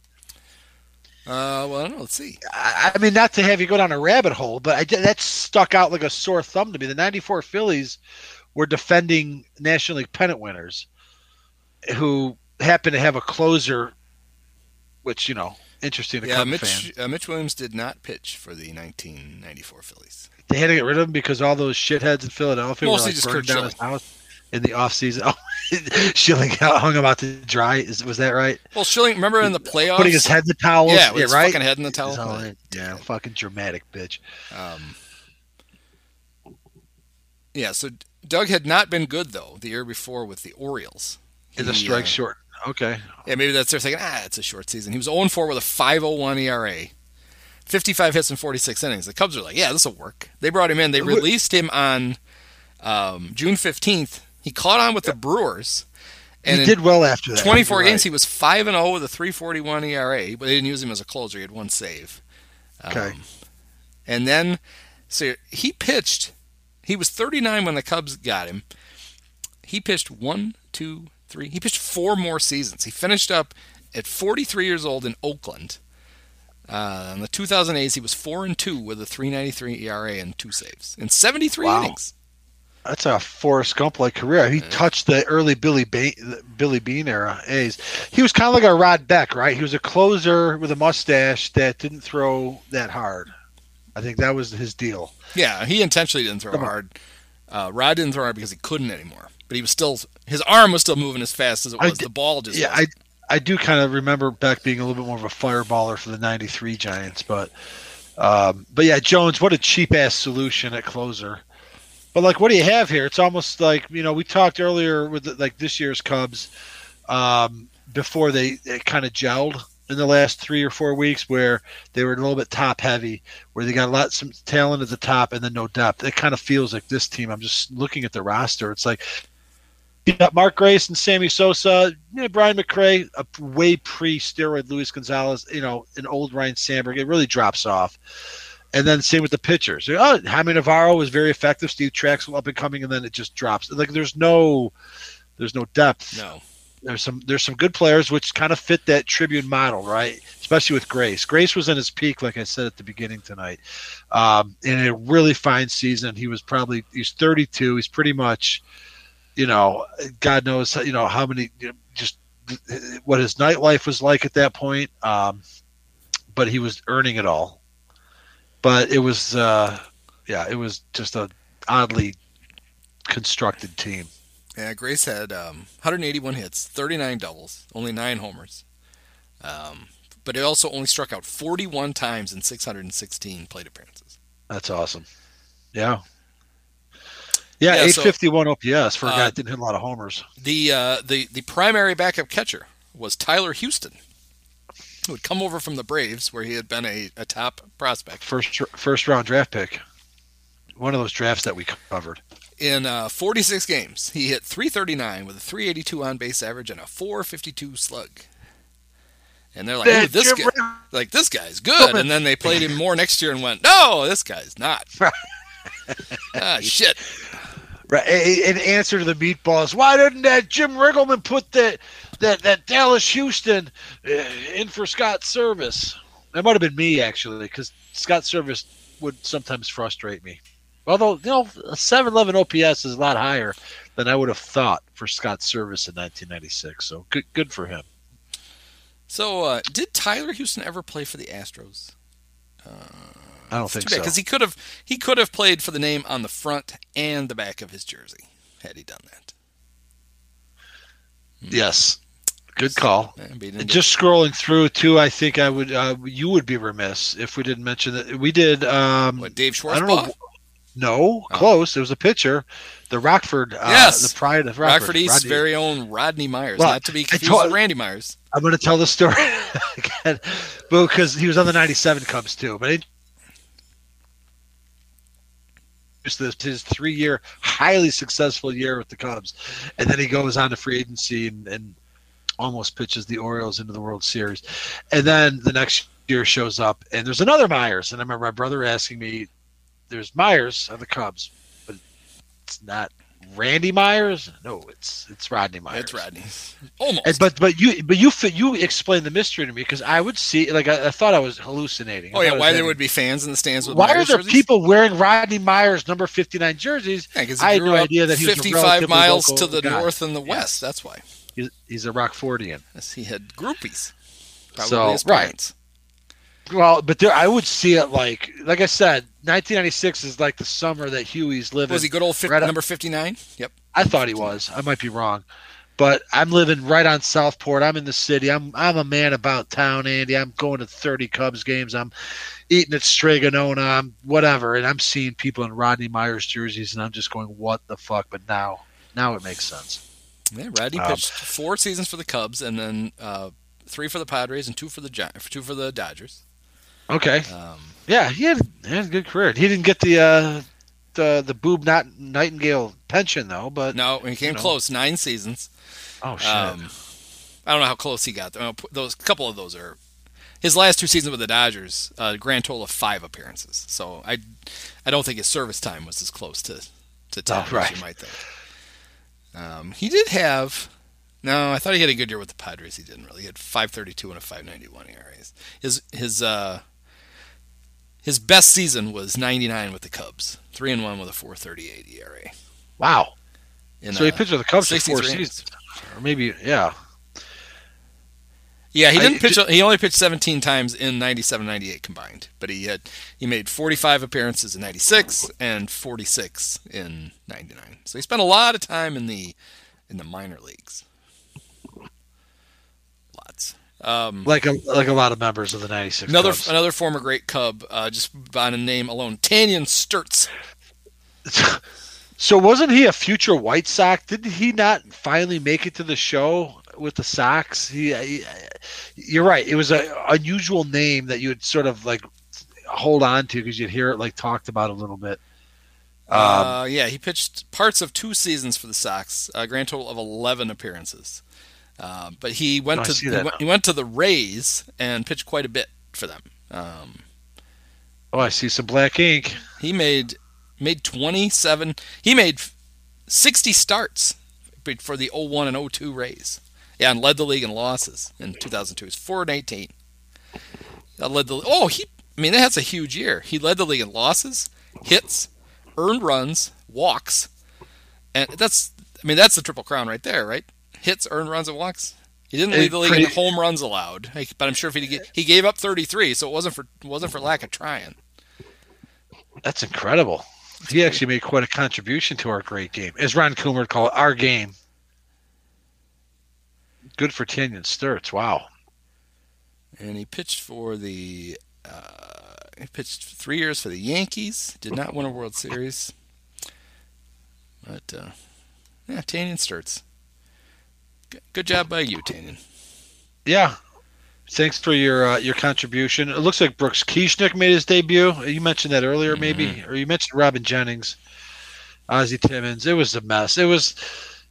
Uh, well, I don't know. Let's see. I, I mean, not to have you go down a rabbit hole, but I, that stuck out like a sore thumb to me. The '94 Phillies were defending National League pennant winners, who happened to have a closer, which you know, interesting. To Yeah, Mitch fan. uh, Mitch Williams did not pitch for the 1994 Phillies. They had to get rid of him because all those shitheads in Philadelphia Mostly were like just burning Kurt down his house in the off season. *laughs* Oh, Schilling hung him out to dry. Is was that right? Well, Schilling, remember in the playoffs? Putting his head in the towels. yeah, with his right. fucking head in the towel. All. Yeah, fucking dramatic bitch. Um, yeah, so Doug had not been good though the year before with the Orioles. In the He, strike uh, short. Okay. Yeah, maybe that's they're thinking, ah, it's a short season. He was 0 4 with a 5.01 ERA, 55 hits in 46 innings. The Cubs are like, yeah, this will work. They brought him in. They released him on um, June 15th. He caught on with the Brewers. And he did well after that. 24 You're games, right. he was 5 and 0 with a 3.41 ERA, but they didn't use him as a closer. He had one save. Um, Okay. And then, so he pitched. He was 39 when the Cubs got him. He pitched one, two, three. He pitched four more seasons. He finished up at 43 years old in Oakland. Uh, in the 2008s, he was four and two with a 3.93 ERA and two saves in 73 Wow. innings. That's a Forrest Gump like career. He touched the early Billy Beane, Billy Beane era A's. He was kind of like a Rod Beck, right? He was a closer with a mustache that didn't throw that hard. I think that was his deal. Yeah, he intentionally didn't throw hard. Uh, Rod didn't throw hard because he couldn't anymore. But he was still his arm was still moving as fast as it was. did- the ball just Yeah, wasn't. I I do kind of remember Beck being a little bit more of a fireballer for the '93 Giants, but um, but yeah, Jones, what a cheap ass solution at closer. But like, what do you have here? It's almost like you know we talked earlier with the, like this year's Cubs um, before they, kind of gelled in the last three or four weeks, where they were a little bit top heavy, where they got a lot some talent at the top and then no depth. It kind of feels like this team. I'm just looking at the roster. It's like you got Mark Grace and Sammy Sosa, you know, Brian McRae, a way pre-steroid Luis Gonzalez, you know, an old Ryne Sandberg. It really drops off. And then same with the pitchers. Oh, Jaime Navarro was very effective. Steve Trachsel up and coming, and then it just drops. Like there's no, there's no depth. no. There's some there's some good players which kind of fit that Tribune model, right? Especially with Grace. Grace was in his peak, like I said at the beginning tonight, um, in a really fine season. He was probably he's 32. He's pretty much, you know, God knows you know how many you know, just what his nightlife was like at that point. Um, but he was earning it all. But it was, uh, yeah, it was just a oddly constructed team. Yeah, Grace had um, 181 hits, 39 doubles, only nine homers. Um, but it also only struck out 41 times in 616 plate appearances. That's awesome. Yeah. Yeah, Yeah, so- 851 OPS for a guy Uh, that didn't hit a lot of homers. The uh, the the primary backup catcher was Tyler Houston, who had come over from the Braves, where he had been a, a top prospect. First first round draft pick. One of those drafts that we covered. In uh, 46 games, he hit 339 with a 382 on base average and a 452 slug. And they're like, "Oh, this guy, like this guy's good." And then they played him more next year and went, "No, this guy's not." *laughs* ah, shit. Right, in answer to the meatballs, why didn't that Jim Riggleman put that that that Dallas Houston uh, in for Scott Servais? That might have been me actually, because Scott Servais would sometimes frustrate me. Although you know, a 711 OPS is a lot higher than I would have thought for Scott Servais in 1996. So good, good for him. So, uh, did Tyler Houston ever play for the Astros? I don't think so. because he could have he could have played for the name on the front and the back of his jersey had he done that. yes, good call. But he didn't do Just scrolling through too, I think I would uh, you would be remiss if we didn't mention that we did. Um, what Dave I don't know. No, close. It was a pitcher, the Rockford. Uh, Yes. the pride of Rockford. Rockford East's Rodney- very own Rodney Myers, Well, not to be confused told- with Randy Myers. I'm going to tell the story *laughs* again, because he was on the '97 Cubs too. But it, just this his three-year, highly successful year with the Cubs, and then he goes on to free agency and, and almost pitches the Orioles into the World Series, and then the next year shows up and there's another Myers, and I remember my brother asking me, "There's Myers on the Cubs, but it's not." Randy Myers? No, it's it's Rodney Myers. It's Rodney. Almost. And, but but you but you you explained the mystery to me because I would see like I, I thought I was hallucinating. I oh yeah, why there would be fans in the stands with why are there jerseys? people wearing Rodney Myers number fifty nine jerseys? Yeah, I had no idea that he was a 55 miles to the guy. north and the Yes. west. That's why. He's, he's a Rockfordian. Yes, he had groupies. Probably So, his right. Parents. Well, but there I would see it like like I said, nineteen ninety six is like the summer that Huey's living. Was he good old 50, right number 59? Yep. I thought he was. I might be wrong. But I'm living right on Southport. I'm in the city. I'm I'm a man about town, Andy. I'm going to 30 Cubs games. I'm eating at Strega Nona. I'm whatever, and I'm seeing people in Rodney Myers jerseys, and I'm just going, "What the fuck?" But now, now it makes sense. Yeah, Rodney Um, pitched four seasons for the Cubs and then uh, three for the Padres and two for the Gi- two for the Dodgers. Okay. Um, Yeah, he had, he had a good career. He didn't get the uh, the the boob not Nightingale pension though, but no, he came know. close, nine seasons. oh shit. Um, I don't know how close he got. Those couple of those are his last two seasons with the Dodgers. A grand total of five appearances. So I, I don't think his service time was as close to to ten as right. you might think. Um, he did have. No, I thought he had a good year with the Padres. He didn't really. He had 5.32 and a 5.91 ERA. His his uh his best season was 99 with the Cubs, three and one with a 4.38 ERA. wow. In, So he uh, pitched for the Cubs for 63 four seasons, or maybe yeah. Yeah, he didn't pitch. He only pitched 17 times in 97, 98 combined. But he had he made 45 appearances in 96 and 46 in 99. So he spent a lot of time in the in the minor leagues. Um, Like a like a lot of members of the '96. another Cubs. another former great Cub, uh, just by the name alone, Tanyon Sturtze. *laughs* So wasn't he a future White Sox? Didn't he not finally make it to the show with the Sox? He, he you're right. It was an unusual name that you would sort of like hold on to because you'd hear it like talked about a little bit. Um, uh, yeah, he pitched parts of two seasons for the Sox, a grand total of 11 appearances. Uh, but he went to he went, he went to the Rays and pitched quite a bit for them. Um, oh, I see some black ink. he made made 27. He made 60 starts for the 01 and 02 Rays. Yeah, and led the league in losses in 2002. He's 4 and 18. That led the oh he. I mean that's a huge year. He led the league in losses, hits, earned runs, walks, and that's. I mean that's the triple crown right there, right? Hits, earned runs, and walks. He didn't lead the league in home runs allowed, but I'm sure if he he gave up 33, so it wasn't for wasn't for lack of trying. That's incredible. He actually made quite a contribution to our great game, as Ron Coomer would call it, our game. Good for Tanyon Sturtze. Wow. and he pitched for the uh, he pitched three years for the Yankees. Did not win a World Series. But uh, yeah, Tanyon Sturtze. Good, job by you, Tanyon. Yeah. Thanks for your uh, your contribution. It looks like Brooks Kieschnick made his debut. You mentioned that earlier, maybe, Mm-hmm. or you mentioned Robin Jennings, Ozzie Timmons. It was a mess. It was,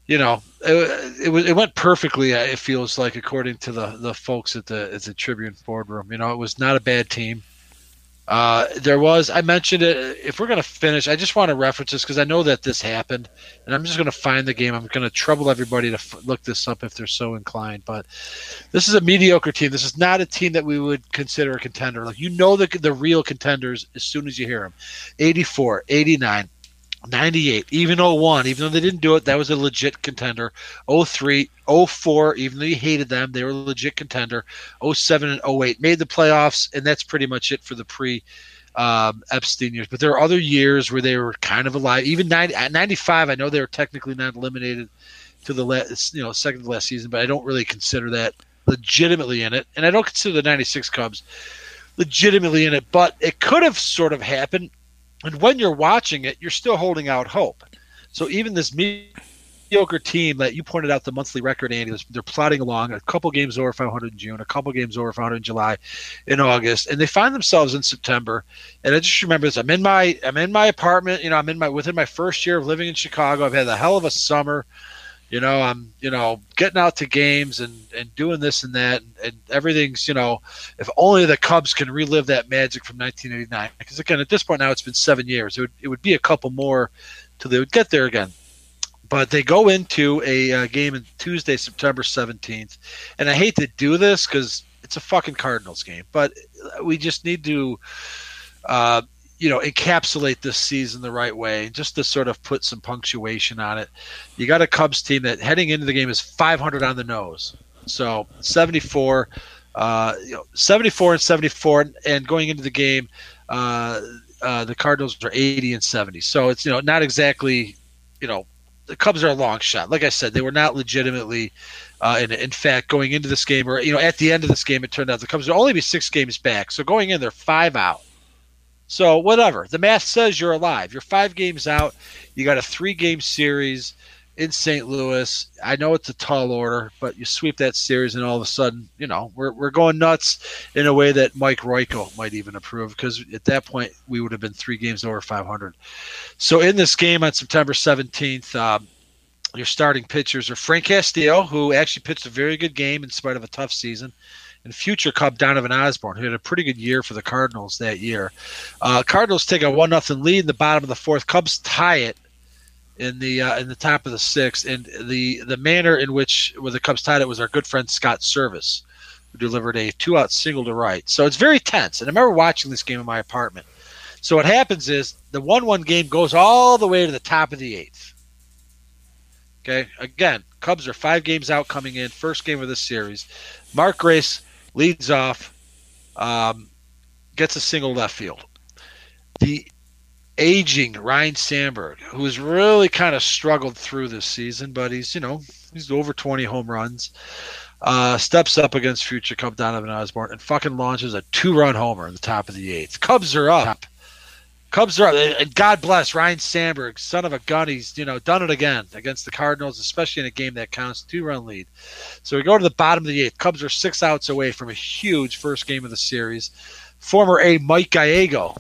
you know, it, it was it went perfectly. uh, It feels like according to the the folks at the at the Tribune boardroom. You know, it was not a bad team. Uh, there was I mentioned it. If we're gonna finish, I just want to reference this because I know that this happened, and I'm just gonna find the game. I'm gonna trouble everybody to f- look this up if they're so inclined. But this is a mediocre team. This is not a team that we would consider a contender. Like you know the the real contenders as soon as you hear them. 84, 89, 98, even 01, even though they didn't do it, that was a legit contender. 03, 04, even though you hated them, they were a legit contender. 07 and 08 made the playoffs, and that's pretty much it for the pre um, Epstein years. But there are other years where they were kind of alive. Even 90, 95, I know they were technically not eliminated to the last, you know, second to last season, but I don't really consider that legitimately in it. And I don't consider the 96 Cubs legitimately in it, but it could have sort of happened. And when you're watching it, you're still holding out hope. So even this mediocre team that you pointed out the monthly record, Andy, they're plodding along a couple games over 500 in June, a couple games over 500 in July, in August, and they find themselves in September. And I just remember this: I'm in my I'm in my apartment. You know, I'm in my within my first year of living in Chicago. I've had a hell of a summer. You know, I'm you know getting out to games and and doing this and that, and, and everything's you know if only the Cubs can relive that magic from 1989. Because again, at this point now, it's been seven years. It would it would be a couple more till they would get there again. But they go into a uh, game on Tuesday, September 17th, and I hate to do this because it's a fucking Cardinals game, but we just need to, uh, you know, encapsulate this season the right way, just to sort of put some punctuation on it. You got a Cubs team that heading into the game is 500 on the nose, so 74, uh, you know, 74 and 74, and going into the game, uh, uh, the Cardinals are 80 and 70. So it's you know not exactly, you know, the Cubs are a long shot. Like I said, they were not legitimately. Uh, and in fact, going into this game, or you know, at the end of this game, it turned out the Cubs would only be six games back. So going in, they're five out. So whatever the math says, you're alive. You're five games out. You got a three-game series in St. Louis. I know it's a tall order, but you sweep that series, and all of a sudden, you know, we're we're going nuts in a way that Mike Royko might even approve because at that point we would have been three games over 500. So in this game on September 17th, um, your starting pitchers are Frank Castillo, who actually pitched a very good game in spite of a tough season, and future Cub Donovan Osborne, who had a pretty good year for the Cardinals that year. Uh, Cardinals take a one nothing lead in the bottom of the fourth. Cubs tie it in the uh, in the top of the sixth, and the the manner in which where the Cubs tied it was our good friend Scott Servais, who delivered a two out single to right. So it's very tense. And I remember watching this game in my apartment. So what happens is the one one game goes all the way to the top of the eighth. Okay, again, Cubs are five games out coming in, first game of this series. Mark Grace leads off, um, gets a single left field. The aging Ryne Sandberg, who has really kind of struggled through this season, but he's you know he's over 20 home runs. Uh, steps up against future Cub Donovan Osborne and fucking launches a two-run homer in the top of the eighth. Cubs are up. Cubs are up, and God bless Ryne Sandberg, son of a gun. He's you know done it again against the Cardinals, especially in a game that counts, two-run lead. So we go to the bottom of the eighth. Cubs are six outs away from a huge first game of the series. Former A Mike Gallego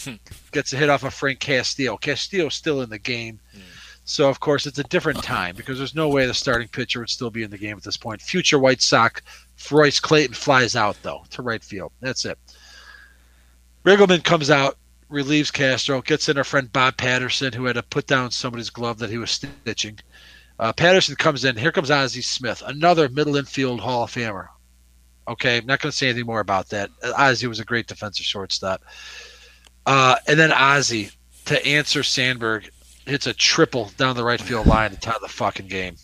hmm. gets a hit off of Frank Castillo. Castillo's still in the game. Hmm. So of course it's a different time because there's no way the starting pitcher would still be in the game at this point. Future White Sox Royce Clayton flies out though to right field. That's it. Riggleman comes out, relieves Castro, gets in our friend Bob Patterson, who had to put down somebody's glove that he was stitching. Uh, Patterson comes in. Here comes Ozzie Smith, another middle infield Hall of Famer. Okay, I'm not going to say anything more about that. Ozzie was a great defensive shortstop. Uh, and then Ozzie, to answer Sandberg, hits a triple down the right field line to tie the fucking game.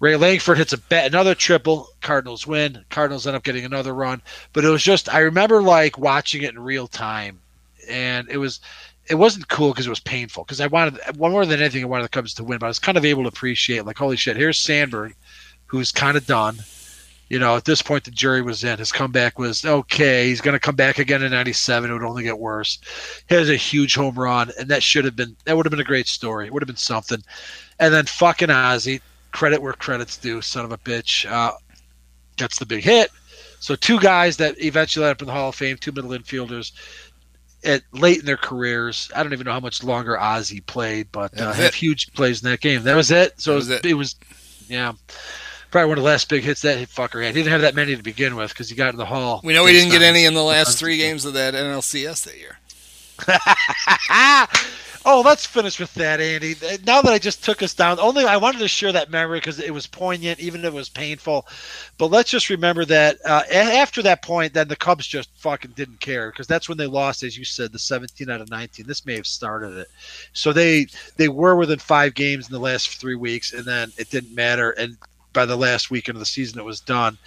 Ray Lankford hits a bet, another triple. Cardinals win. Cardinals end up getting another run. But it was just I remember like watching it in real time, and it was it wasn't cool because it was painful because I wanted one more than anything I wanted the Cubs to win, but I was kind of able to appreciate like holy shit, here's Sandberg, who's kind of done. you know, at this point the jury was in. His comeback was okay. He's going to come back again in '97. It would only get worse. He has a huge home run, and that should have been that would have been a great story. It would have been something. And then fucking Ozzie, credit where credit's due, son of a bitch, uh, gets the big hit. So two guys that eventually end up in the Hall of Fame, two middle infielders at late in their careers. I don't even know how much longer Ozzie played, but uh, have huge plays in that game. That was it. So That it was was, it. it was, yeah, probably one of the last big hits that fucker had. He didn't have that many to begin with because he got in the Hall. We know he didn't get any in the last three games of that NLCS that year. *laughs* oh, let's finish with that, Andy. Now that I just took us down, only I wanted to share that memory because it was poignant, even if it was painful. But let's just remember that uh, after that point, then the Cubs just fucking didn't care because that's when they lost, as you said, the 17 out of 19. This may have started it. So they they were within five games in the last three weeks, and then it didn't matter. And by the last weekend of the season, it was done.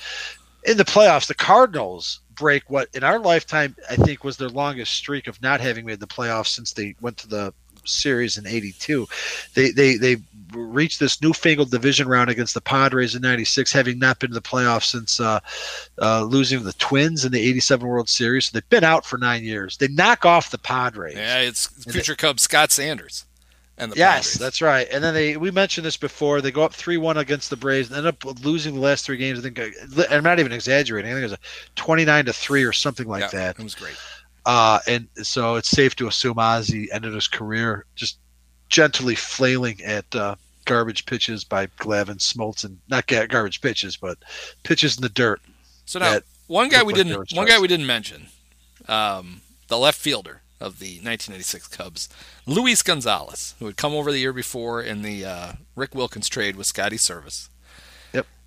In the playoffs, the Cardinals break what in our lifetime I think was their longest streak of not having made the playoffs since they went to the series in 82 they they they reached this newfangled division round against the padres in 96 having not been to the playoffs since uh, uh, losing the twins in the 87 world series. So they've been out for nine years. They knock off the padres. Yeah, it's future Cub Scott Sanders and the yes Padres. that's right. And then they we mentioned this before they go up 3-1 against the braves and end up losing the last three games. I think uh, i'm not even exaggerating. I think it was a 29 to 3 or something like Yeah, that. It was great. Uh, and so it's safe to assume Ozzy ended his career just gently flailing at uh, garbage pitches by Glavine, Smoltz, and not ga- garbage pitches, but pitches in the dirt. So now one guy we like didn't one guy we didn't mention, um, the left fielder of the 1996 Cubs, Luis Gonzalez, who had come over the year before in the uh, Rick Wilkins trade with Scotty Servais.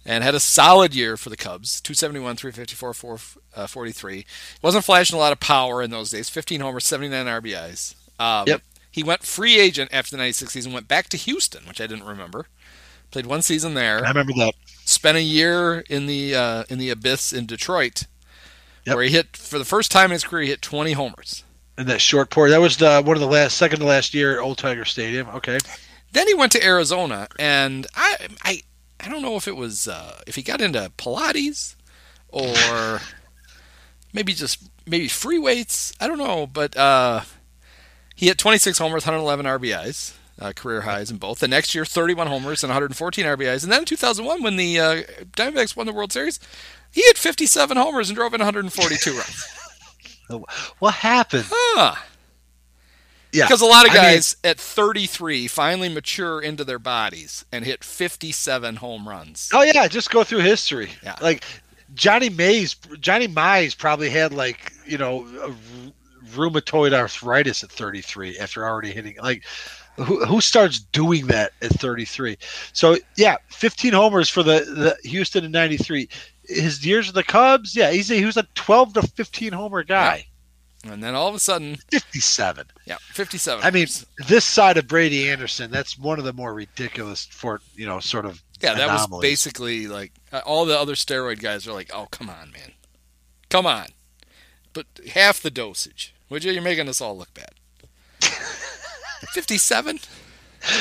And had a solid year for the Cubs, 271, 354, 443. Wasn't flashing a lot of power in those days. 15 homers, 79 RBIs. Um, Yep. He went free agent after the 96 season, went back to Houston, which I didn't remember. Played one season there I remember that. spent a year in the uh, in the abyss in Detroit, Yep. where he hit for the first time in his career. He hit 20 homers. In that short pour, that was the one of the last, second to last year at Old Tiger Stadium. Okay, Then he went to Arizona, and I I I don't know if it was uh, if he got into Pilates or *laughs* maybe just maybe free weights. I don't know, but uh, he hit 26 homers, 111 RBIs. Uh, career highs in both. The next year, 31 homers and 114 RBIs. And then in 2001, when the uh, Diamondbacks won the World Series, he hit 57 homers and drove in 142 *laughs* runs. what happened? Huh. Yeah, Because a lot of I mean- guys at 33 finally mature into their bodies and hit 57 home runs. Oh yeah, just go through history. Yeah. Like Johnny Mays, Johnny Mize probably had like you know a rheumatoid arthritis at 33 after already hitting like. Who, who starts doing that at 33? So yeah, 15 homers for the, the Houston in '93. His years with the Cubs, yeah, he's a, he was a 12 to 15 homer guy. And then all of a sudden, 57. yeah, 57. I mean, this side of Brady Anderson, that's one of the more ridiculous for you know sort of yeah, that was basically like uh, all the other steroid guys are like, oh, come on, man. Come on. But half the dosage. Would you? You're making us all look bad. *laughs* 57?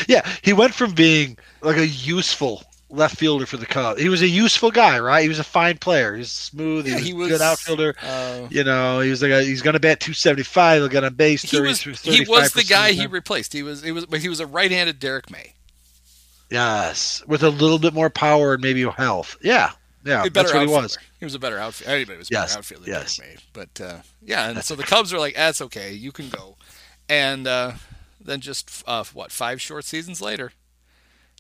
Yeah, he went from being like a useful left fielder for the Cubs. He was a useful guy, right? He was a fine player. He was smooth. He, was, a good outfielder. Uh, You know, he was like a, he's going to bat 275. He'll get on base. he 30, was 35% he was the guy he replaced. He was he was but he was a right-handed Derrick May. yes, with a little bit more power and maybe health. Yeah, yeah, A that's what he outfielder. was. He was a better outfielder. Anybody was a Yes, better outfielder than yes. Derrick May. But uh, yeah, and so the *laughs* Cubs are like, that's okay, you can go. And uh, then just uh, what five short seasons later,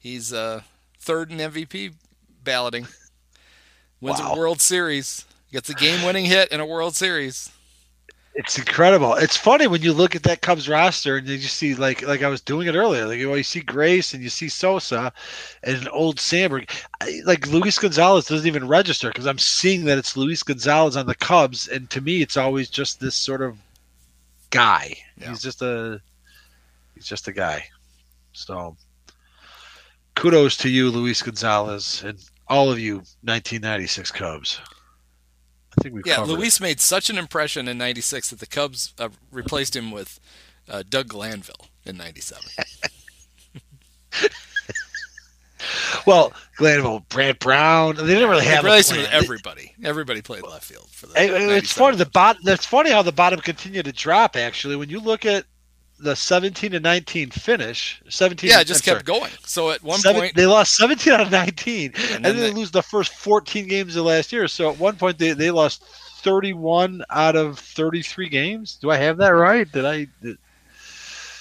he's uh, third in MVP balloting, *laughs* wins Wow. a World Series, gets a game-winning hit in a World Series. It's incredible. It's funny when you look at that Cubs roster and you just see like like I was doing it earlier. Like you, know, you see Grace and you see Sosa and old Sandberg. I, like Luis Gonzalez doesn't even register because I'm seeing that it's Luis Gonzalez on the Cubs, and to me, it's always just this sort of guy. Yeah. He's just a he's just a guy. So kudos to you, Luis Gonzalez, and all of you 1996 Cubs. I think we Yeah, covered. Luis made such an impression in '96 that the Cubs uh, replaced him with uh, Doug Glanville in '97. *laughs* Well, Glanville, Brant Brown, they didn't really have a Grayson was plan. everybody. Everybody played left field for the. It's funny the bottom. That's funny how the bottom continued to drop. Actually, when you look at the 17 to 19 finish, 17. Yeah, it just I'm kept sorry, going. So at one seven- point, they lost 17 out of 19, and, then then they- they lose the first 14 games of last year. So at one point they, they lost 31 out of 33 games. Do I have that right? Did I? Did,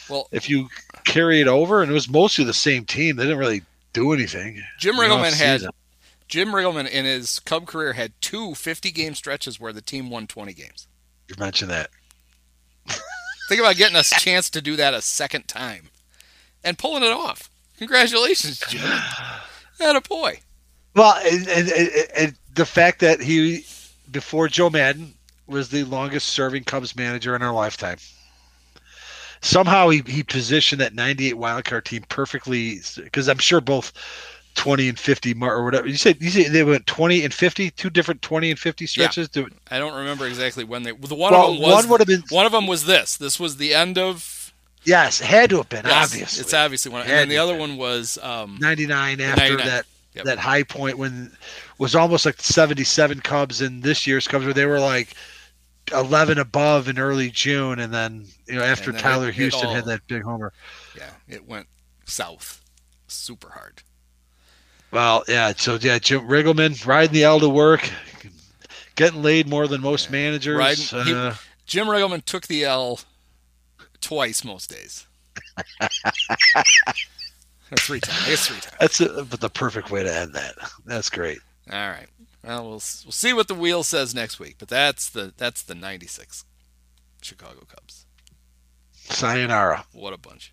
well, if you carry it over, and it was mostly the same team, they didn't really do anything. Jim Riggleman had. Jim Riggleman in his Cub career had two 50 game stretches where the team won 20 games. You mentioned that. Think about getting us a chance to do that a second time and pulling it off. Congratulations, Jim. *sighs* That a boy. Well, and, and, and, and the fact that he, before Joe Maddon, was the longest serving Cubs manager in our lifetime. Somehow he, he positioned that 98 wildcard team perfectly because I'm sure both 20 and 50 mar- or whatever you said you said they went 20 and 50 two different 20 and 50 stretches to I don't remember exactly when they. The one Well, of them was one would have been- one of them was this. This was the end of. yes it had to have been yes, obviously it's obviously one. And then the other have one was um, 99 after 99. that Yep. that high point when was almost like the 77 Cubs in this year's Cubs where they were like 11 above in early June and then you know after Tyler it- it Houston all- had that big homer. yeah, it went south, super hard. Well, yeah, so yeah, Jim Riggleman riding the L to work, getting laid more than most managers. Riding- he- uh, Jim Riggleman took the L twice most days. *laughs* three times. I guess three times. that's a, but the perfect way to end that. That's great. All right. Well, we'll we'll see what the wheel says next week. But that's the that's the '96 Chicago Cubs. Sayonara. What a bunch.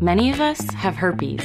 Many of us have herpes.